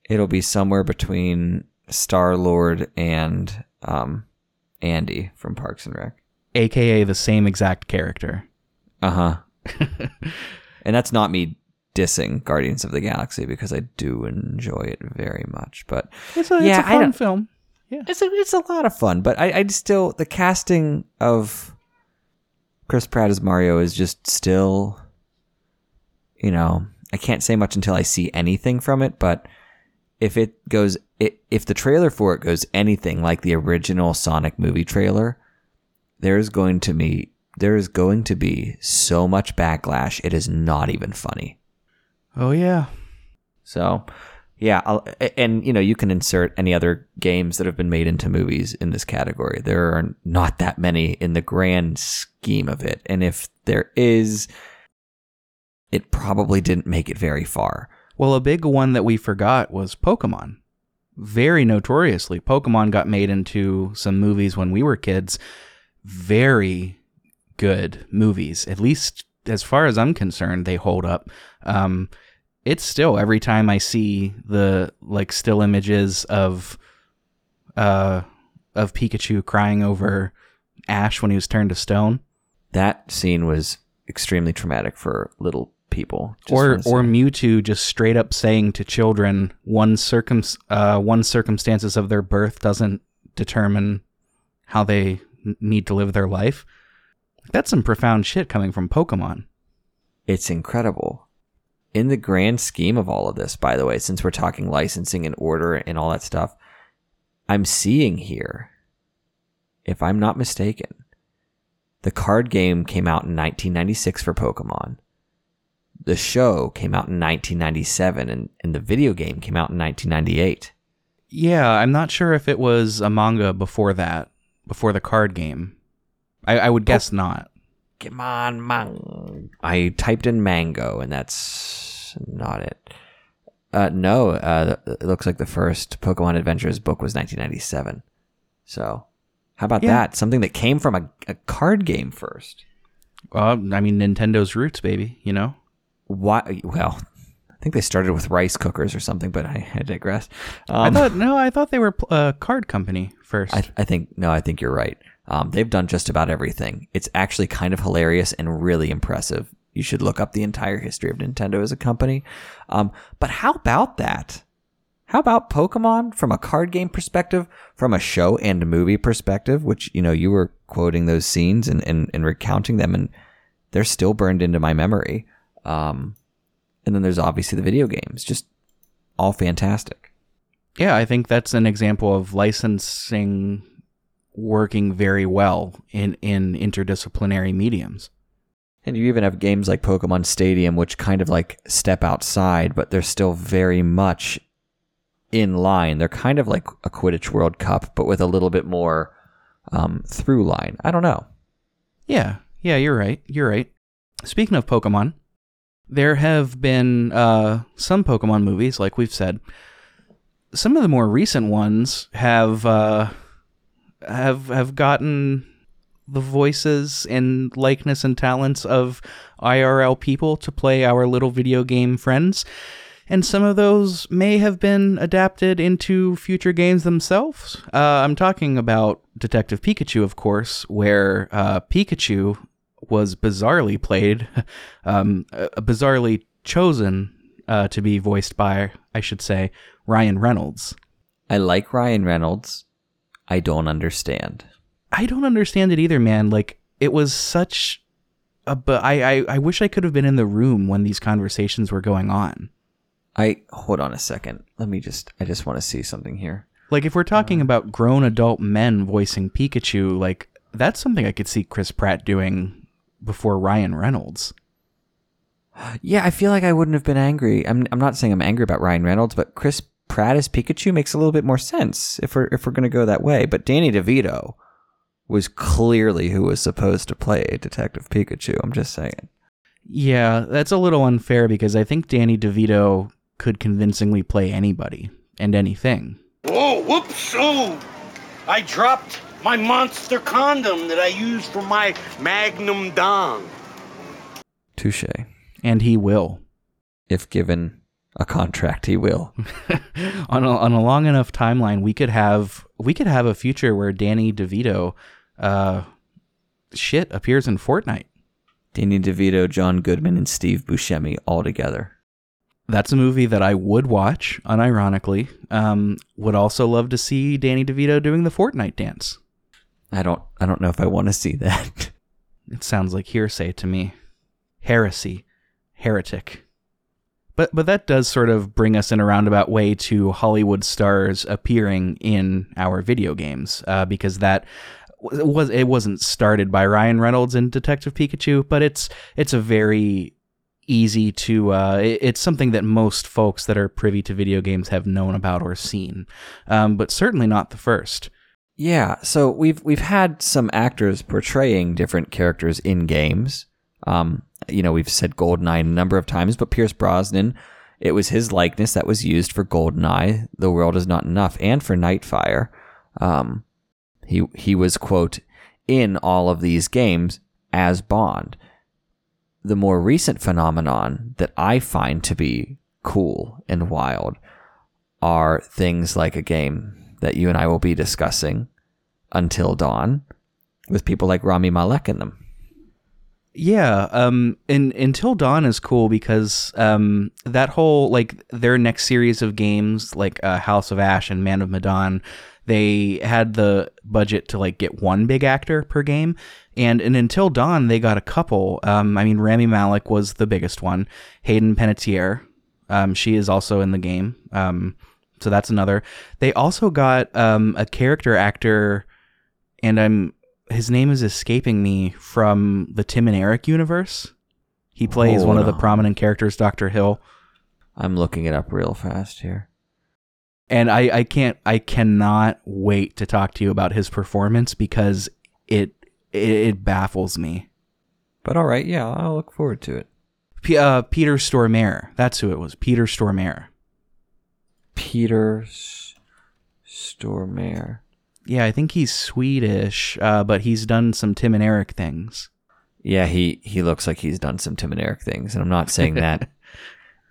It'll be somewhere between Star Lord and um, Andy from Parks and Rec. AKA the same exact character. Uh huh. *laughs* and that's not me dissing Guardians of the Galaxy because I do enjoy it very much. But It's a, Yeah, it's a fun film. it's a it's a lot of fun. But I, I still the casting of Chris Pratt as Mario is just still, you know, I can't say much until I see anything from it. But if it goes, it, if the trailer for it goes anything like the original Sonic movie trailer, there's going to be there is going to be so much backlash. It is not even funny. Oh yeah. So, yeah, I'll, and you know, you can insert any other games that have been made into movies in this category. There are not that many in the grand scheme of it, and if there is, it probably didn't make it very far. Well, a big one that we forgot was Pokemon. Very notoriously, Pokemon got made into some movies when we were kids. Very good movies. At least as far as I'm concerned, they hold up. Um, it's still every time I see the like still images of uh of Pikachu crying over Ash when he was turned to stone. That scene was extremely traumatic for little people. Or or Mewtwo just straight up saying to children one circum uh, one circumstances of their birth doesn't determine how they need to live their life. That's some profound shit coming from Pokemon. it's incredible. In the grand scheme of all of this, by the way, since we're talking licensing and order and all that stuff, I'm seeing here, if I'm not mistaken, the card game came out in 1996 for Pokemon. The show came out in 1997, and, and the video game came out in 1998. Yeah, I'm not sure if it was a manga before that, before the card game. I, I would guess not. Come on, man. I typed in mango, and that's not it. Uh, no, uh, it looks like the first Pokemon Adventures book was 1997. So, how about Yeah. that? Something that came from a, a card game first. Well, I mean Nintendo's roots, baby. You know. Why? Well, *laughs* I think they started with rice cookers or something, but I, I digress. I Um, thought no, I thought they were a card company first. I, I think no, I think you're right. Um, they've done just about everything. It's actually kind of hilarious and really impressive. You should look up the entire history of Nintendo as a company. Um, but how about that? How about Pokemon from a card game perspective, from a show and movie perspective, which, you know, you were quoting those scenes and, and, and recounting them, and they're still burned into my memory. Um, and then there's obviously the video games, just all fantastic. Yeah, I think that's an example of licensing working very well in, in interdisciplinary mediums. And you even have games like Pokemon Stadium, which kind of like step outside, but they're still very much in line. They're kind of like a Quidditch World Cup, but with a little bit more um, through line. I don't know. Yeah, yeah, you're right. You're right. Speaking of Pokemon, there have been uh, some Pokemon movies, like we've said. Some of the more recent ones have uh, have have gotten the voices and likeness and talents of IRL people to play our little video game friends. And some of those may have been adapted into future games themselves. Uh, I'm talking about Detective Pikachu, of course, where uh, Pikachu was bizarrely played, *laughs* um, uh, bizarrely chosen uh, to be voiced by, I should say, Ryan Reynolds. I like Ryan Reynolds. I don't understand. I don't understand it either, man. Like it was such a but I, I I wish I could have been in the room when these conversations were going on. I hold on a second. Let me just I just want to see something here. Like if we're talking uh-huh. about grown adult men voicing Pikachu, like that's something I could see Chris Pratt doing before Ryan Reynolds. Yeah, I feel like I wouldn't have been angry. I'm I'm not saying I'm angry about Ryan Reynolds, but Chris Pratt as Pikachu makes a little bit more sense if we're if we're gonna go that way. But Danny DeVito was clearly who was supposed to play Detective Pikachu. I'm just saying. Yeah, that's a little unfair because I think Danny DeVito could convincingly play anybody and anything. Whoa, whoops, oh! I dropped my monster condom that I use for my Magnum Dong. Touche. And he will. If given a contract, he will. *laughs* on a, on a long enough timeline, we could have we could have a future where Danny DeVito, uh, shit appears in Fortnite. Danny DeVito, John Goodman, and Steve Buscemi all together. That's a movie that I would watch, unironically. Um, would also love to see Danny DeVito doing the Fortnite dance. I don't I don't know if I want to see that. *laughs* It sounds like hearsay to me. Heresy. Heretic. But but that does sort of bring us in a roundabout way to Hollywood stars appearing in our video games, uh, because that was it wasn't started by Ryan Reynolds in Detective Pikachu, but it's it's a very easy to uh, it- it's something that most folks that are privy to video games have known about or seen, um, but certainly not the first. Yeah, so we've we've had some actors portraying different characters in games. Um, you know, we've said Goldeneye a number of times, but Pierce Brosnan, it was his likeness that was used for Goldeneye. The world is not enough, and for Nightfire. Um, he he was quote in all of these games as Bond. The more recent phenomenon that I find to be cool and wild are things like a game that you and I will be discussing until dawn with people like Rami Malek in them. Yeah, um, and Until Dawn is cool because um, that whole like their next series of games, like uh, House of Ash and Man of Medan, they had the budget to like get one big actor per game, and in Until Dawn they got a couple. Um, I mean, Rami Malek was the biggest one. Hayden Panettiere, um, she is also in the game. Um, so that's another. They also got um, a character actor, and I'm his name is escaping me from the Tim and Eric universe. He plays one of the prominent characters, Doctor Hill, I'm looking it up real fast here. and I, I can't I cannot wait to talk to you about his performance because it it, it baffles me. But all right, yeah, I'll look forward to it. P- uh, Peter Stormare, that's who it was. Peter Stormare. Peter S- Stormare. Yeah, I think he's Swedish, uh, but he's done some Tim and Eric things. Yeah, he he looks like he's done some Tim and Eric things, and I'm not saying *laughs* that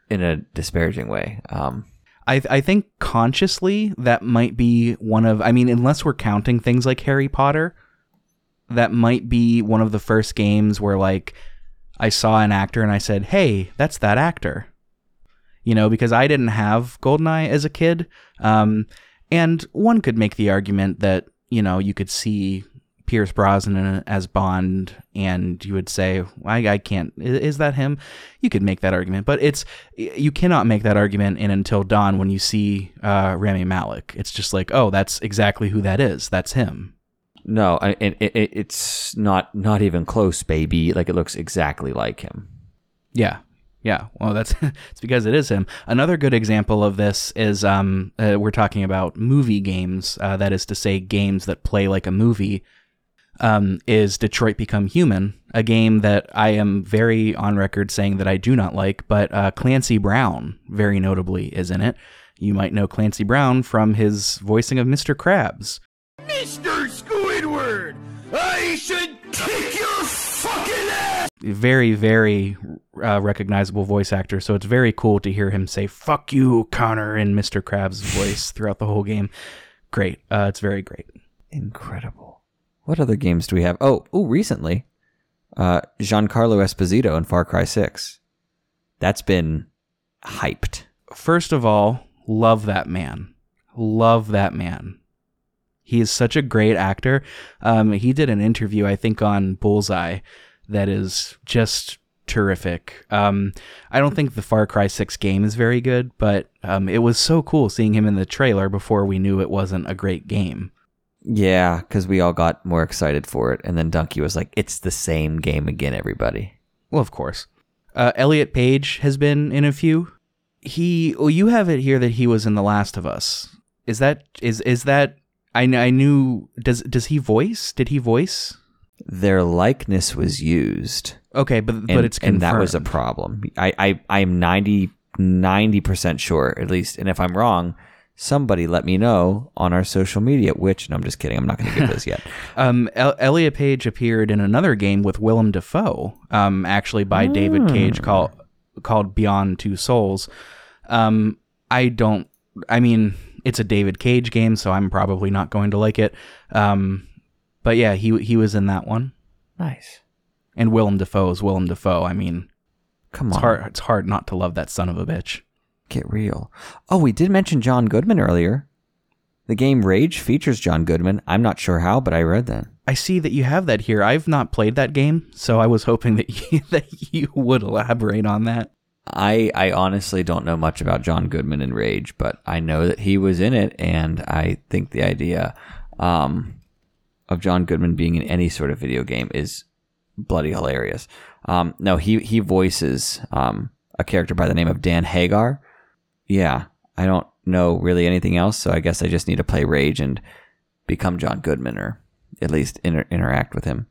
in a disparaging way. Um, I I think consciously that might be one of I mean unless we're counting things like Harry Potter, that might be one of the first games where like I saw an actor and I said, "Hey, that's that actor." You know, because I didn't have Goldeneye as a kid. Um and one could make the argument that, you know, you could see Pierce Brosnan as Bond, and you would say, I, I can't, is that him? You could make that argument, but it's, you cannot make that argument in Until Dawn when you see uh, Rami Malek. It's just like, oh, that's exactly who that is. That's him. no, I- it, it, it's not not even close, baby. Like it looks exactly like him. Yeah. Yeah. Well, that's *laughs* it's because it is him. Another good example of this is um, uh, we're talking about movie games. Uh, that is to say, games that play like a movie. Um, is Detroit Become Human, a game that I am very on record saying that I do not like, but uh, Clancy Brown, very notably, is in it. You might know Clancy Brown from his voicing of Mr. Krabs. Mr. Squidward, I should kick your! Very very uh, recognizable voice actor so it's very cool to hear him say fuck you connor in mr krabs voice throughout the whole game great uh, it's very great Incredible. What other games do we have? Oh, oh, recently, uh, Giancarlo Esposito in Far Cry Six. That's been hyped. first of all love that man love that man. He is such a great actor. Um, he did an interview, I think, on Bullseye that is just terrific. Um, I don't think the Far Cry 6 game is very good, but um, it was so cool seeing him in the trailer before we knew it wasn't a great game. Yeah, because we all got more excited for it, and then Donkey was like, "It's the same game again, everybody." Well, of course. Uh, Elliot Page has been in a few. He, well, you have it here that he was in The Last of Us. Is that is is that? I I knew. Does does he voice? Did he voice? Their likeness was used. Okay, but and, but it's and that was a problem. I I I'm 90 percent sure at least, and if I'm wrong, somebody let me know on our social media. Which no, I'm just kidding. I'm not going to give this yet. *laughs* Um, El- Elliot Page appeared in another game with Willem Dafoe, um, actually by David Cage, called called Beyond Two Souls. Um, I don't. I mean, it's a David Cage game, so I'm probably not going to like it. Um, but yeah, he he was in that one, Nice. and Willem Dafoe is Willem Dafoe. I mean, Come it's on, hard. It's hard not to love that son of a bitch. get real. Oh, we did mention John Goodman earlier. The game Rage features John Goodman. I'm not sure how, but I read that. I see that you have that here. I've not played that game, so I was hoping that *laughs* you, that you would elaborate on that. I I honestly don't know much about John Goodman in Rage, but I know that he was in it, and I think the idea um, of John Goodman being in any sort of video game is bloody hilarious. Um, no, he he voices um, a character by the name of Dan Hagar. Yeah, I don't know really anything else, so I guess I just need to play Rage and become John Goodman, or at least inter- interact with him.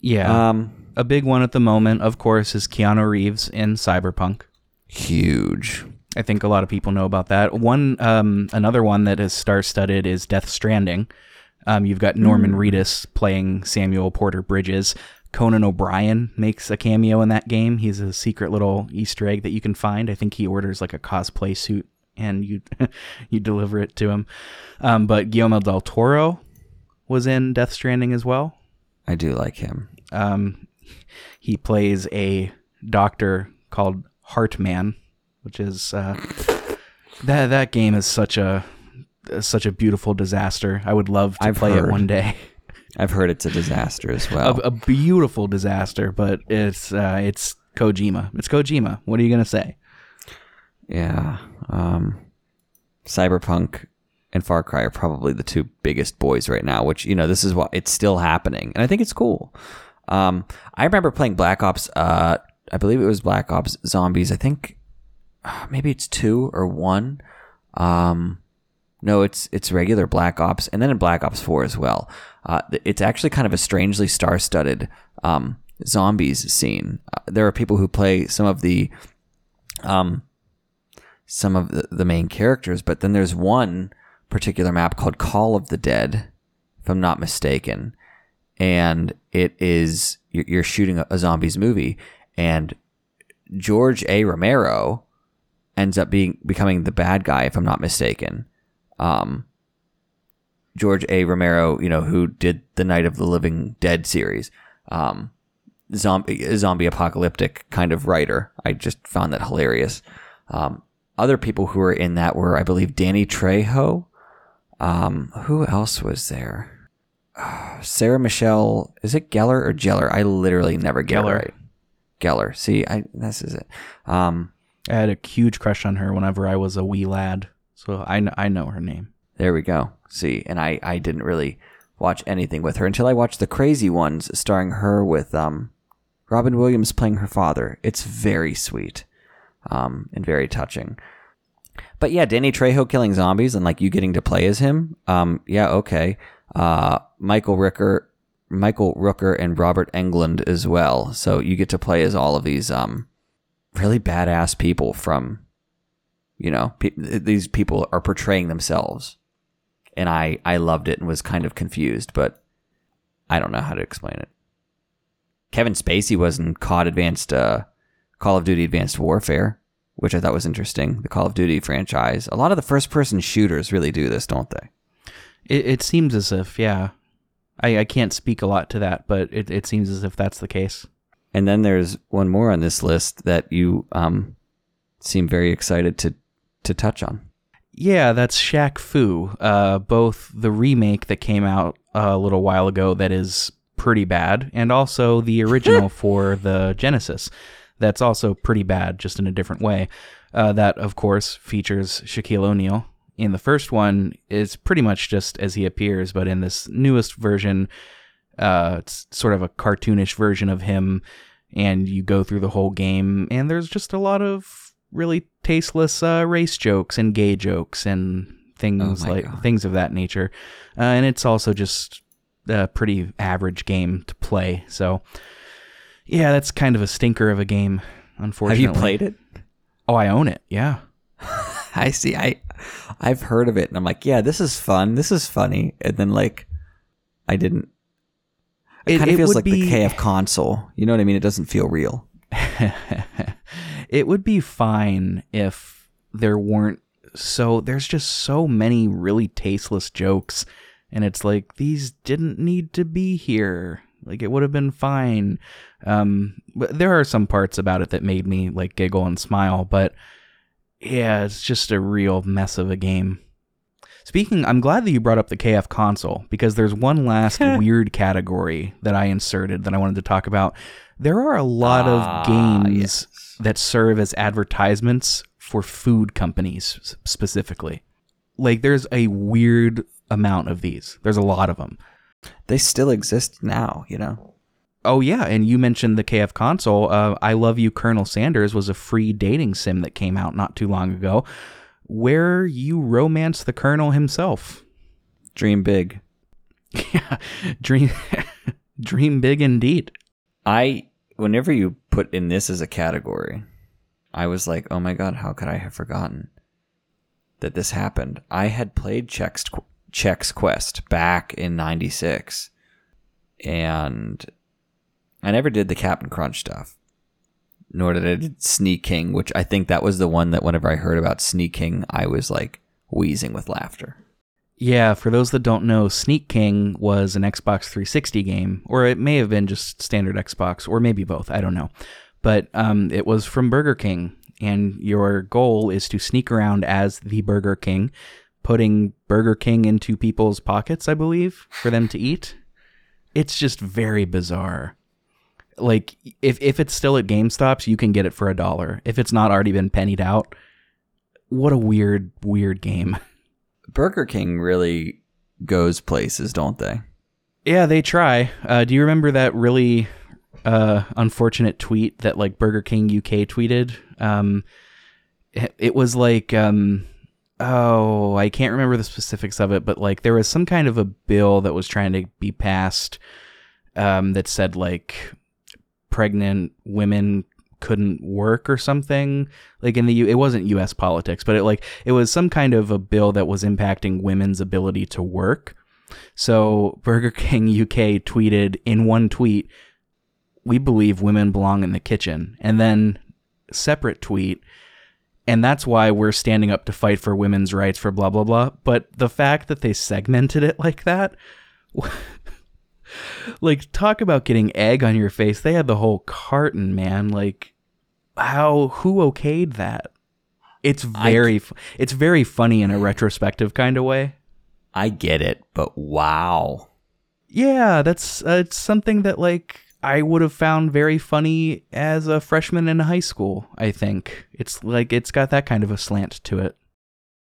Yeah. Um, a big one at the moment, of course, is Keanu Reeves in Cyberpunk. huge. I think a lot of people know about that. One, um, another one that is star-studded is Death Stranding. Um, you've got Norman Reedus playing Samuel Porter Bridges. Conan O'Brien makes a cameo in that game. He's a secret little Easter egg that you can find. I think he orders like a cosplay suit and you *laughs* you deliver it to him. Um, but Guillermo del Toro was in Death Stranding as well. I do like him. Um, he plays a doctor called Heartman, which is uh, that that game is such a such a beautiful disaster. I would love to I've play it one day. *laughs* I've heard it's a disaster as well. a beautiful disaster, but it's uh, it's Kojima. It's Kojima. What are you gonna say? Yeah. Um, Cyberpunk and Far Cry are probably the two biggest boys right now, which, you know, this is why it's still happening. And I think it's cool. Um, I remember playing Black Ops, uh, I believe it was Black Ops Zombies. I think uh, maybe it's two or one. Um, no, it's it's regular Black Ops, and then in Black Ops Four as well. Uh, it's actually kind of a strangely star-studded um, zombies scene. Uh, there are people who play some of the um, some of the, the main characters, but then there's one particular map called Call of the Dead, if I'm not mistaken, and it is you're, shooting a, a zombies movie, and George A. Romero ends up being becoming the bad guy, if I'm not mistaken. Um, George A. Romero, you know, who did the Night of the Living Dead series, um, zombie zombie apocalyptic kind of writer. I just found that hilarious. Um, other people who were in that were, I believe, Danny Trejo. Um, who else was there? *sighs* Sarah Michelle. Is it Geller or Jeller? I literally never get Geller. it right. Geller. See, I this is it. Um, I had a huge crush on her whenever I was a wee lad, so I kn- I know her name. There we go. See, and I, I didn't really watch anything with her until I watched the Crazy Ones, starring her with um, Robin Williams playing her father. It's very sweet, um, and very touching. But yeah, Danny Trejo killing zombies and like you getting to play as him. Um, yeah, okay. Uh, Michael Rooker, Michael Rooker, and Robert Englund as well. So you get to play as all of these um, really badass people from you know pe- these people are portraying themselves. And i i loved it and was kind of confused but i don't know how to explain it. Kevin spacey was in cod advanced uh, call of duty advanced warfare which i thought was interesting. The call of duty franchise. A lot of the first person shooters really do this don't they? It, it seems as if, yeah. I, I can't speak a lot to that, but it, it seems as if that's the case. and then there's one more on this list that you um seem very excited to to touch on Yeah, that's Shaq Fu. Uh, both the remake that came out a little while ago that is pretty bad, and also the *laughs* original for the Genesis that's also pretty bad, just in a different way. Uh, that, of course, features Shaquille O'Neal. In the first one, is pretty much just as he appears, but in this newest version, uh, it's sort of a cartoonish version of him, and you go through the whole game, and there's just a lot of really tasteless uh, race jokes and gay jokes and things Oh like God. things of that nature. Uh, and it's also just a pretty average game to play. So, yeah, that's kind of a stinker of a game. Unfortunately, have you played it? Oh, I own it. Yeah. *laughs* I see. I I've heard of it, and I'm like, yeah, this is fun. This is funny. And then like, I didn't. It, It- kind of feels like be- the KF console. You know what I mean? It doesn't feel real. *laughs* it would be fine if there weren't so there's just so many really tasteless jokes. And it's like these didn't need to be here. Like it would have been fine. Um but there are some parts about it that made me like giggle and smile but yeah it's just a real mess of a game. Speaking, I'm glad that you brought up the KFConsole because there's one last *laughs* weird category that I inserted that I wanted to talk about. There are a lot Ah, of games that serve as advertisements for food companies specifically. Like there's a weird amount of these. There's a lot of them. They still exist now. You know. Oh yeah, and you mentioned the KFConsole. Uh, I Love You, Colonel Sanders was a free dating sim that came out not too long ago, where you romance the Colonel himself. Dream big. *laughs* Yeah, dream, *laughs* dream big indeed. I whenever you put in this as a category, I was like, oh my god, how could I have forgotten that this happened? I had played Chex Quest back in '96, and I never did the Captain Crunch stuff. Nor did I did Sneak King, which I think that was the one that whenever I heard about Sneak King, I was like wheezing with laughter. Yeah, for those that don't know, Sneak King was an Xbox 360 game, or it may have been just standard Xbox, or maybe both. I don't know. But um, it was from Burger King, and your goal is to sneak around as the Burger King, putting Burger King into people's pockets, I believe, for them to eat. It's just very bizarre. Like, if, if it's still at GameStops, you can get it for a dollar. If it's not already been pennied out, what a weird, weird game. *laughs* Burger King really goes places, don't they? Yeah, they try. Uh, do you remember that really uh, unfortunate tweet that like Burger King UK tweeted? Um, it, was like, um, oh, I can't remember the specifics of it, but like there was some kind of a bill that was trying to be passed um, that said like pregnant women couldn't work or something. Like in the U- it wasn't US politics but it like it was some kind of a bill that was impacting women's ability to work. So Burger King *laughs* UK tweeted in one tweet we believe women belong in the kitchen and then separate tweet and that's why we're standing up to fight for women's rights for blah blah blah. But the fact that they segmented it *laughs* like that like talk about getting egg on your face. They had the whole carton man. Like how who okayed that? It's very f it's very funny in a retrospective kind of way. I get it, but wow. yeah that's uh, it's something that like i would have found very funny as a freshman in high school i think. It's like it's got that kind of a slant to it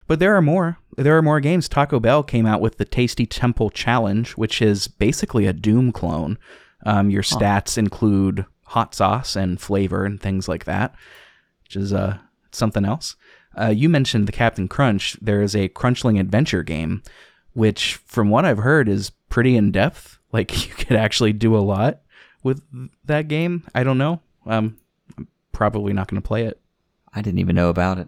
but there are more. There are more games. Taco bell came out with the tasty temple challenge which is basically a doom clone. Um, your stats include hot sauce and flavor and things like that which is uh, something else. Uh, you mentioned the captain crunch. There is a crunchling adventure game which from what i've heard is pretty in depth *laughs* like you could actually do a lot with that game. I don't know. Um, i'm probably not going to play it. I didn't even know about it.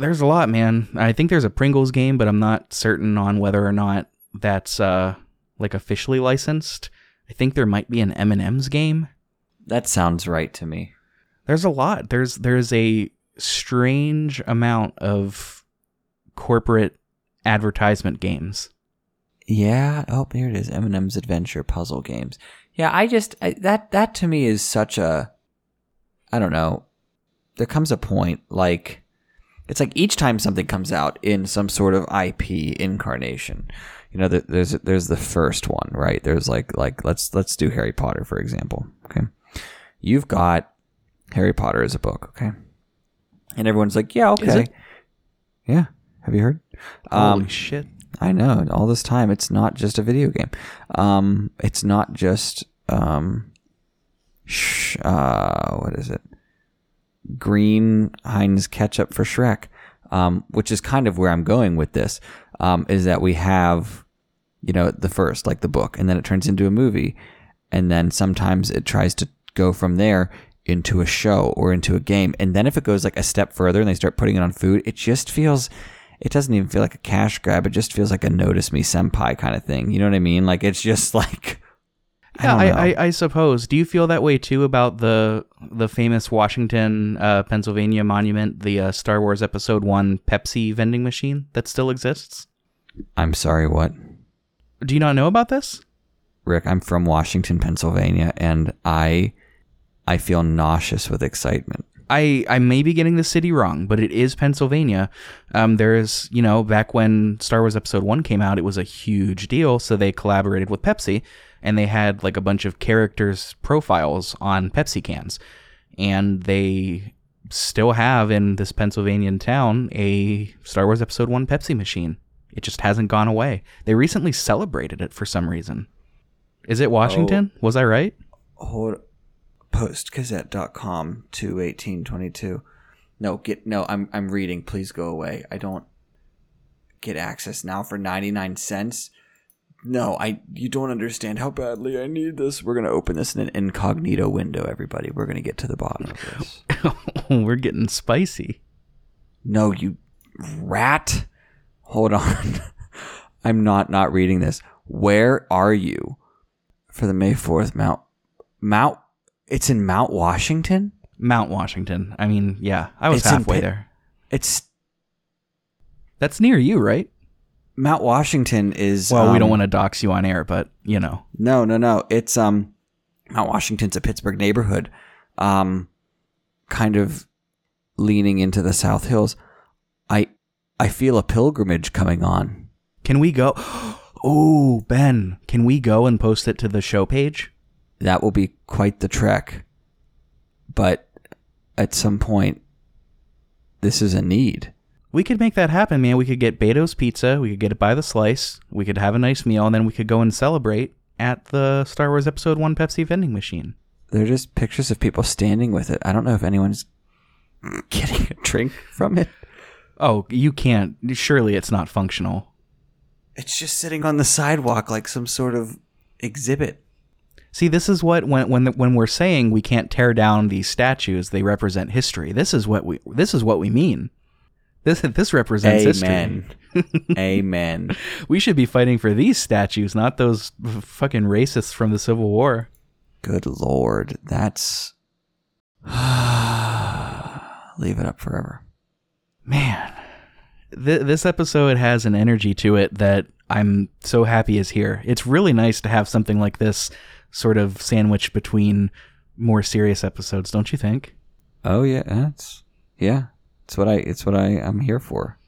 There's a lot, man. I think there's a Pringles game, but I'm not certain on whether or not that's uh like officially licensed. I think there might be an M&M's game. That sounds right to me. There's a lot. There's there's a strange amount of corporate advertisement games. Yeah. Oh, here it is. M&M's Adventure Puzzle Games. Yeah, I just I, that that to me is such a I don't know. There comes a point like It's like each time something comes out in some sort of IP incarnation. You know, there- there's there's the first one, right? There's like like let's let's do Harry Potter for example. Okay, you've got Harry Potter as a book, okay, and everyone's like, yeah, okay, yeah. Have you heard? Holy shit. I know. All this time, it's not just a video game. Um, it's not just um, sh- uh, what is it? Green Heinz ketchup for Shrek, um, which is kind of where I'm going with this. Um, is that we have, you know, the first like the book, and then it turns into a movie, and then sometimes it tries to go from there into a show or into a game, and then if it goes like a step further and they start putting it on food, it just feels it doesn't even feel like a cash grab. It just feels like a notice me senpai kind of thing. You know what I mean? Like it's just *laughs* like Yeah, don't I. I, I suppose. Do you feel that way too about the the famous Washington, uh, Pennsylvania monument, the uh, Star Wars Episode One Pepsi vending machine that still exists? I'm sorry, what? Do you not know about this? Rick, I'm from Washington, Pennsylvania, and I I feel nauseous with excitement. I, I may be getting the city wrong, but it is Pennsylvania. Um, there is, you know, back when Star Wars Episode 1 came out, it was a huge deal. So they collaborated with Pepsi and they had like a bunch of characters' profiles on Pepsi cans. And they still have in this Pennsylvanian town a Star Wars Episode 1 Pepsi machine. It just hasn't gone away. They recently celebrated it for some reason. Is it Washington? Oh. Was I right? Hold postgazette.com to 1822. No, get no, I'm I'm reading. Please go away. I don't get access now for 99 cents. No, I you don't understand how badly I need this. We're going to open this in an incognito window everybody. We're going to get to the bottom of this. *laughs* We're getting spicy. No, you rat. Hold on. *laughs* I'm not not reading this. Where are you for the May 4th Mount Mount It's in Mount Washington? Mount Washington. I mean, yeah, I was It's halfway there. It's That's near you, right? Mount Washington is Well, we don't um, want to dox you on air, but you know. No, no, no. It's um Mount Washington's a Pittsburgh neighborhood. Um kind of leaning into the South Hills. I I feel a pilgrimage coming on. Can we go? *gasps* Oh, Ben, can we go and post it to the show page? That will be quite the trek. But at some point this is a need. We could make that happen, man. We could get Beto's Pizza. We could get it by the slice. We could have a nice meal, and then we could go and celebrate at the Star Wars Episode 1 Pepsi vending machine. They're just pictures of people standing with it. I don't know if anyone's *laughs* getting a drink from it. Oh, you can't. Surely it's not functional. It's just sitting on the sidewalk like some sort of exhibit. See, this is what when when when we're saying we can't tear down these statues, they represent history. This is what we this is what we mean. This this represents Amen. history. *laughs* Amen. We should be fighting for these statues, not those fucking racists from the Civil War. Good lord, that's *sighs* leave it up forever. Man, th- this episode has an energy to it that I'm so happy is here. It's really nice to have something like this sort of sandwiched between more serious episodes, don't you think? Oh yeah, that's yeah. It's what I it's what I I'm here for.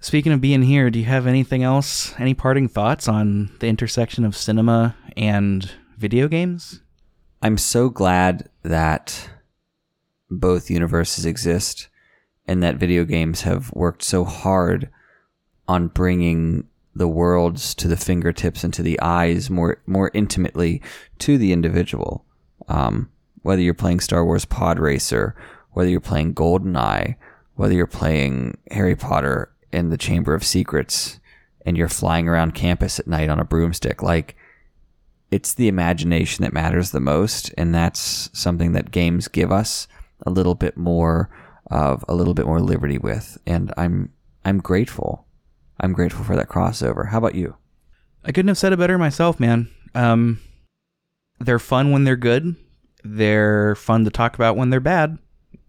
Speaking of being here, do you have anything else? Any parting thoughts on the intersection of cinema and video games? I'm so glad that both universes exist and that video games have worked so hard on bringing the worlds to the fingertips and to the eyes more more intimately to the individual. Um, whether you're playing Star Wars Pod Racer, whether you're playing GoldenEye, whether you're playing Harry Potter in the Chamber of Secrets, and you're flying around campus at night on a broomstick, like it's the imagination that matters the most, and that's something that games give us a little bit more of a little bit more liberty with, and I'm I'm grateful. I'm grateful for that crossover. How about you? I couldn't have said it better myself, man. Um, they're fun when they're good. They're fun to talk about when they're bad,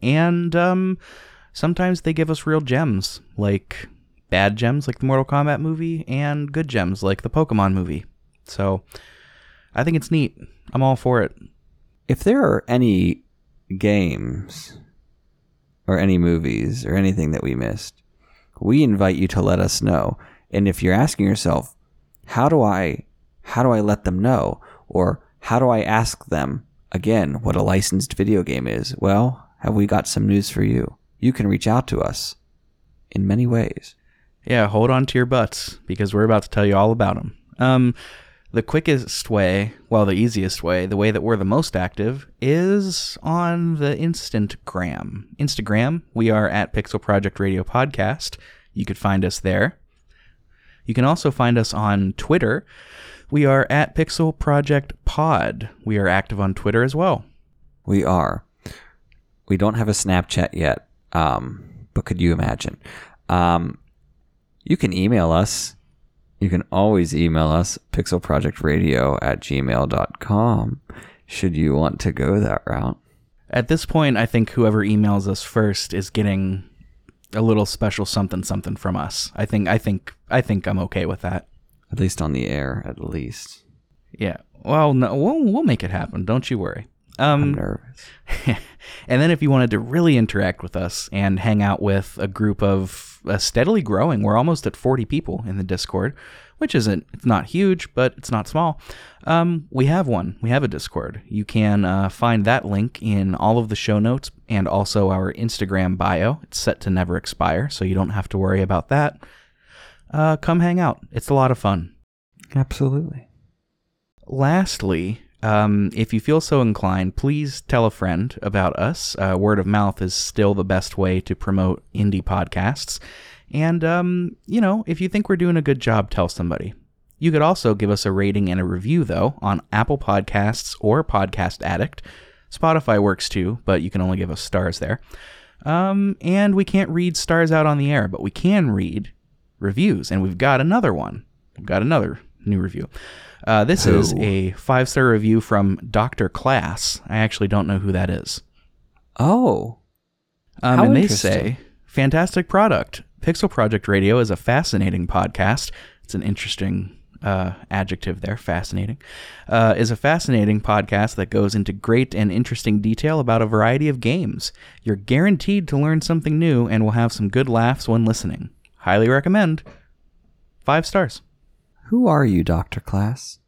and um, sometimes they give us real gems, like bad gems, like the Mortal Kombat movie, and good gems, like the Pokemon movie. So, I think it's neat. I'm all for it. If there are any games or any movies or anything that we missed, we invite you to let us know. And if you're asking yourself, how do I how do I let them know or how do I ask them again what a licensed video game is? Well, have we got some news for you? You can reach out to us in many ways. Yeah, hold on to your butts because we're about to tell you all about them. Um, the quickest way, well, the easiest way, the way that we're the most active is on the Instantgram. Instagram, we are at Pixel Project Radio Podcast. You could find us there. You can also find us on Twitter. We are at Pixel Project Pod. We are active on Twitter as well. We are. We don't have a Snapchat yet, um, but could you imagine? Um, you can email us. You can always email us, pixelprojectradio at gmail.com, should you want to go that route. At this point, I think whoever emails us first is getting a little special something something from us. I think I think I think I'm okay with that. At least on the air, at least. Yeah. Well, no, we'll we'll make it happen. Don't you worry. Um, I'm nervous. *laughs* and then if you wanted to really interact with us and hang out with a group of uh, steadily growing, we're almost at 40 people in the Discord, which isn't it's not huge, but it's not small. Um, we have one. We have a Discord. You can uh, find that link in all of the show notes and also our Instagram bio. It's set to never expire, so you don't have to worry about that. Uh, come hang out. It's a lot of fun. Absolutely. Lastly, um, if you feel so inclined, please tell a friend about us. Uh, word of mouth is still the best way to promote indie podcasts. And, um, you know, if you think we're doing a good job, tell somebody. You could also give us a rating and a review, though, on Apple Podcasts or Podcast Addict. Spotify works too, but you can only give us stars there. Um, and we can't read stars out on the air, but we can read reviews. And we've got another one. We've got another new review. Uh, this Who? is a five star review from Dr. Class. I actually don't know who that is. Oh. Um, How and they say, fantastic product. Pixel Project Radio is a fascinating podcast. It's an interesting uh, adjective there, fascinating. Uh, is a fascinating podcast that goes into great and interesting detail about a variety of games. You're guaranteed to learn something new and will have some good laughs when listening. Highly recommend. Five stars. Who are you, Dr. Class?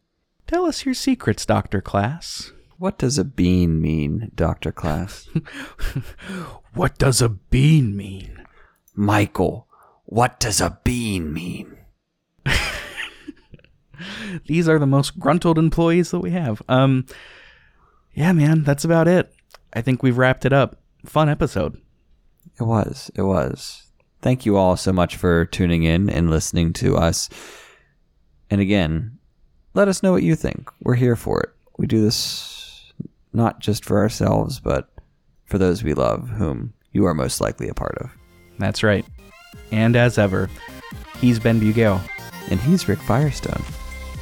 Tell us your secrets, Dr. Class. What does a bean mean, Dr. Class? *laughs* What does a bean mean? Michael, what does a bean mean? *laughs* These are the most gruntled employees that we have. Um, yeah, man, that's about it. I think we've wrapped it up. Fun episode. It was. It was. Thank you all so much for tuning in and listening to us. And again, let us know what you think. We're here for it. We do this not just for ourselves, but for those we love, whom you are most likely a part of. That's right. And as ever, he's Ben Bugale. And he's Rick Firestone.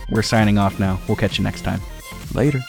We're signing off now. We'll catch you next time. Later.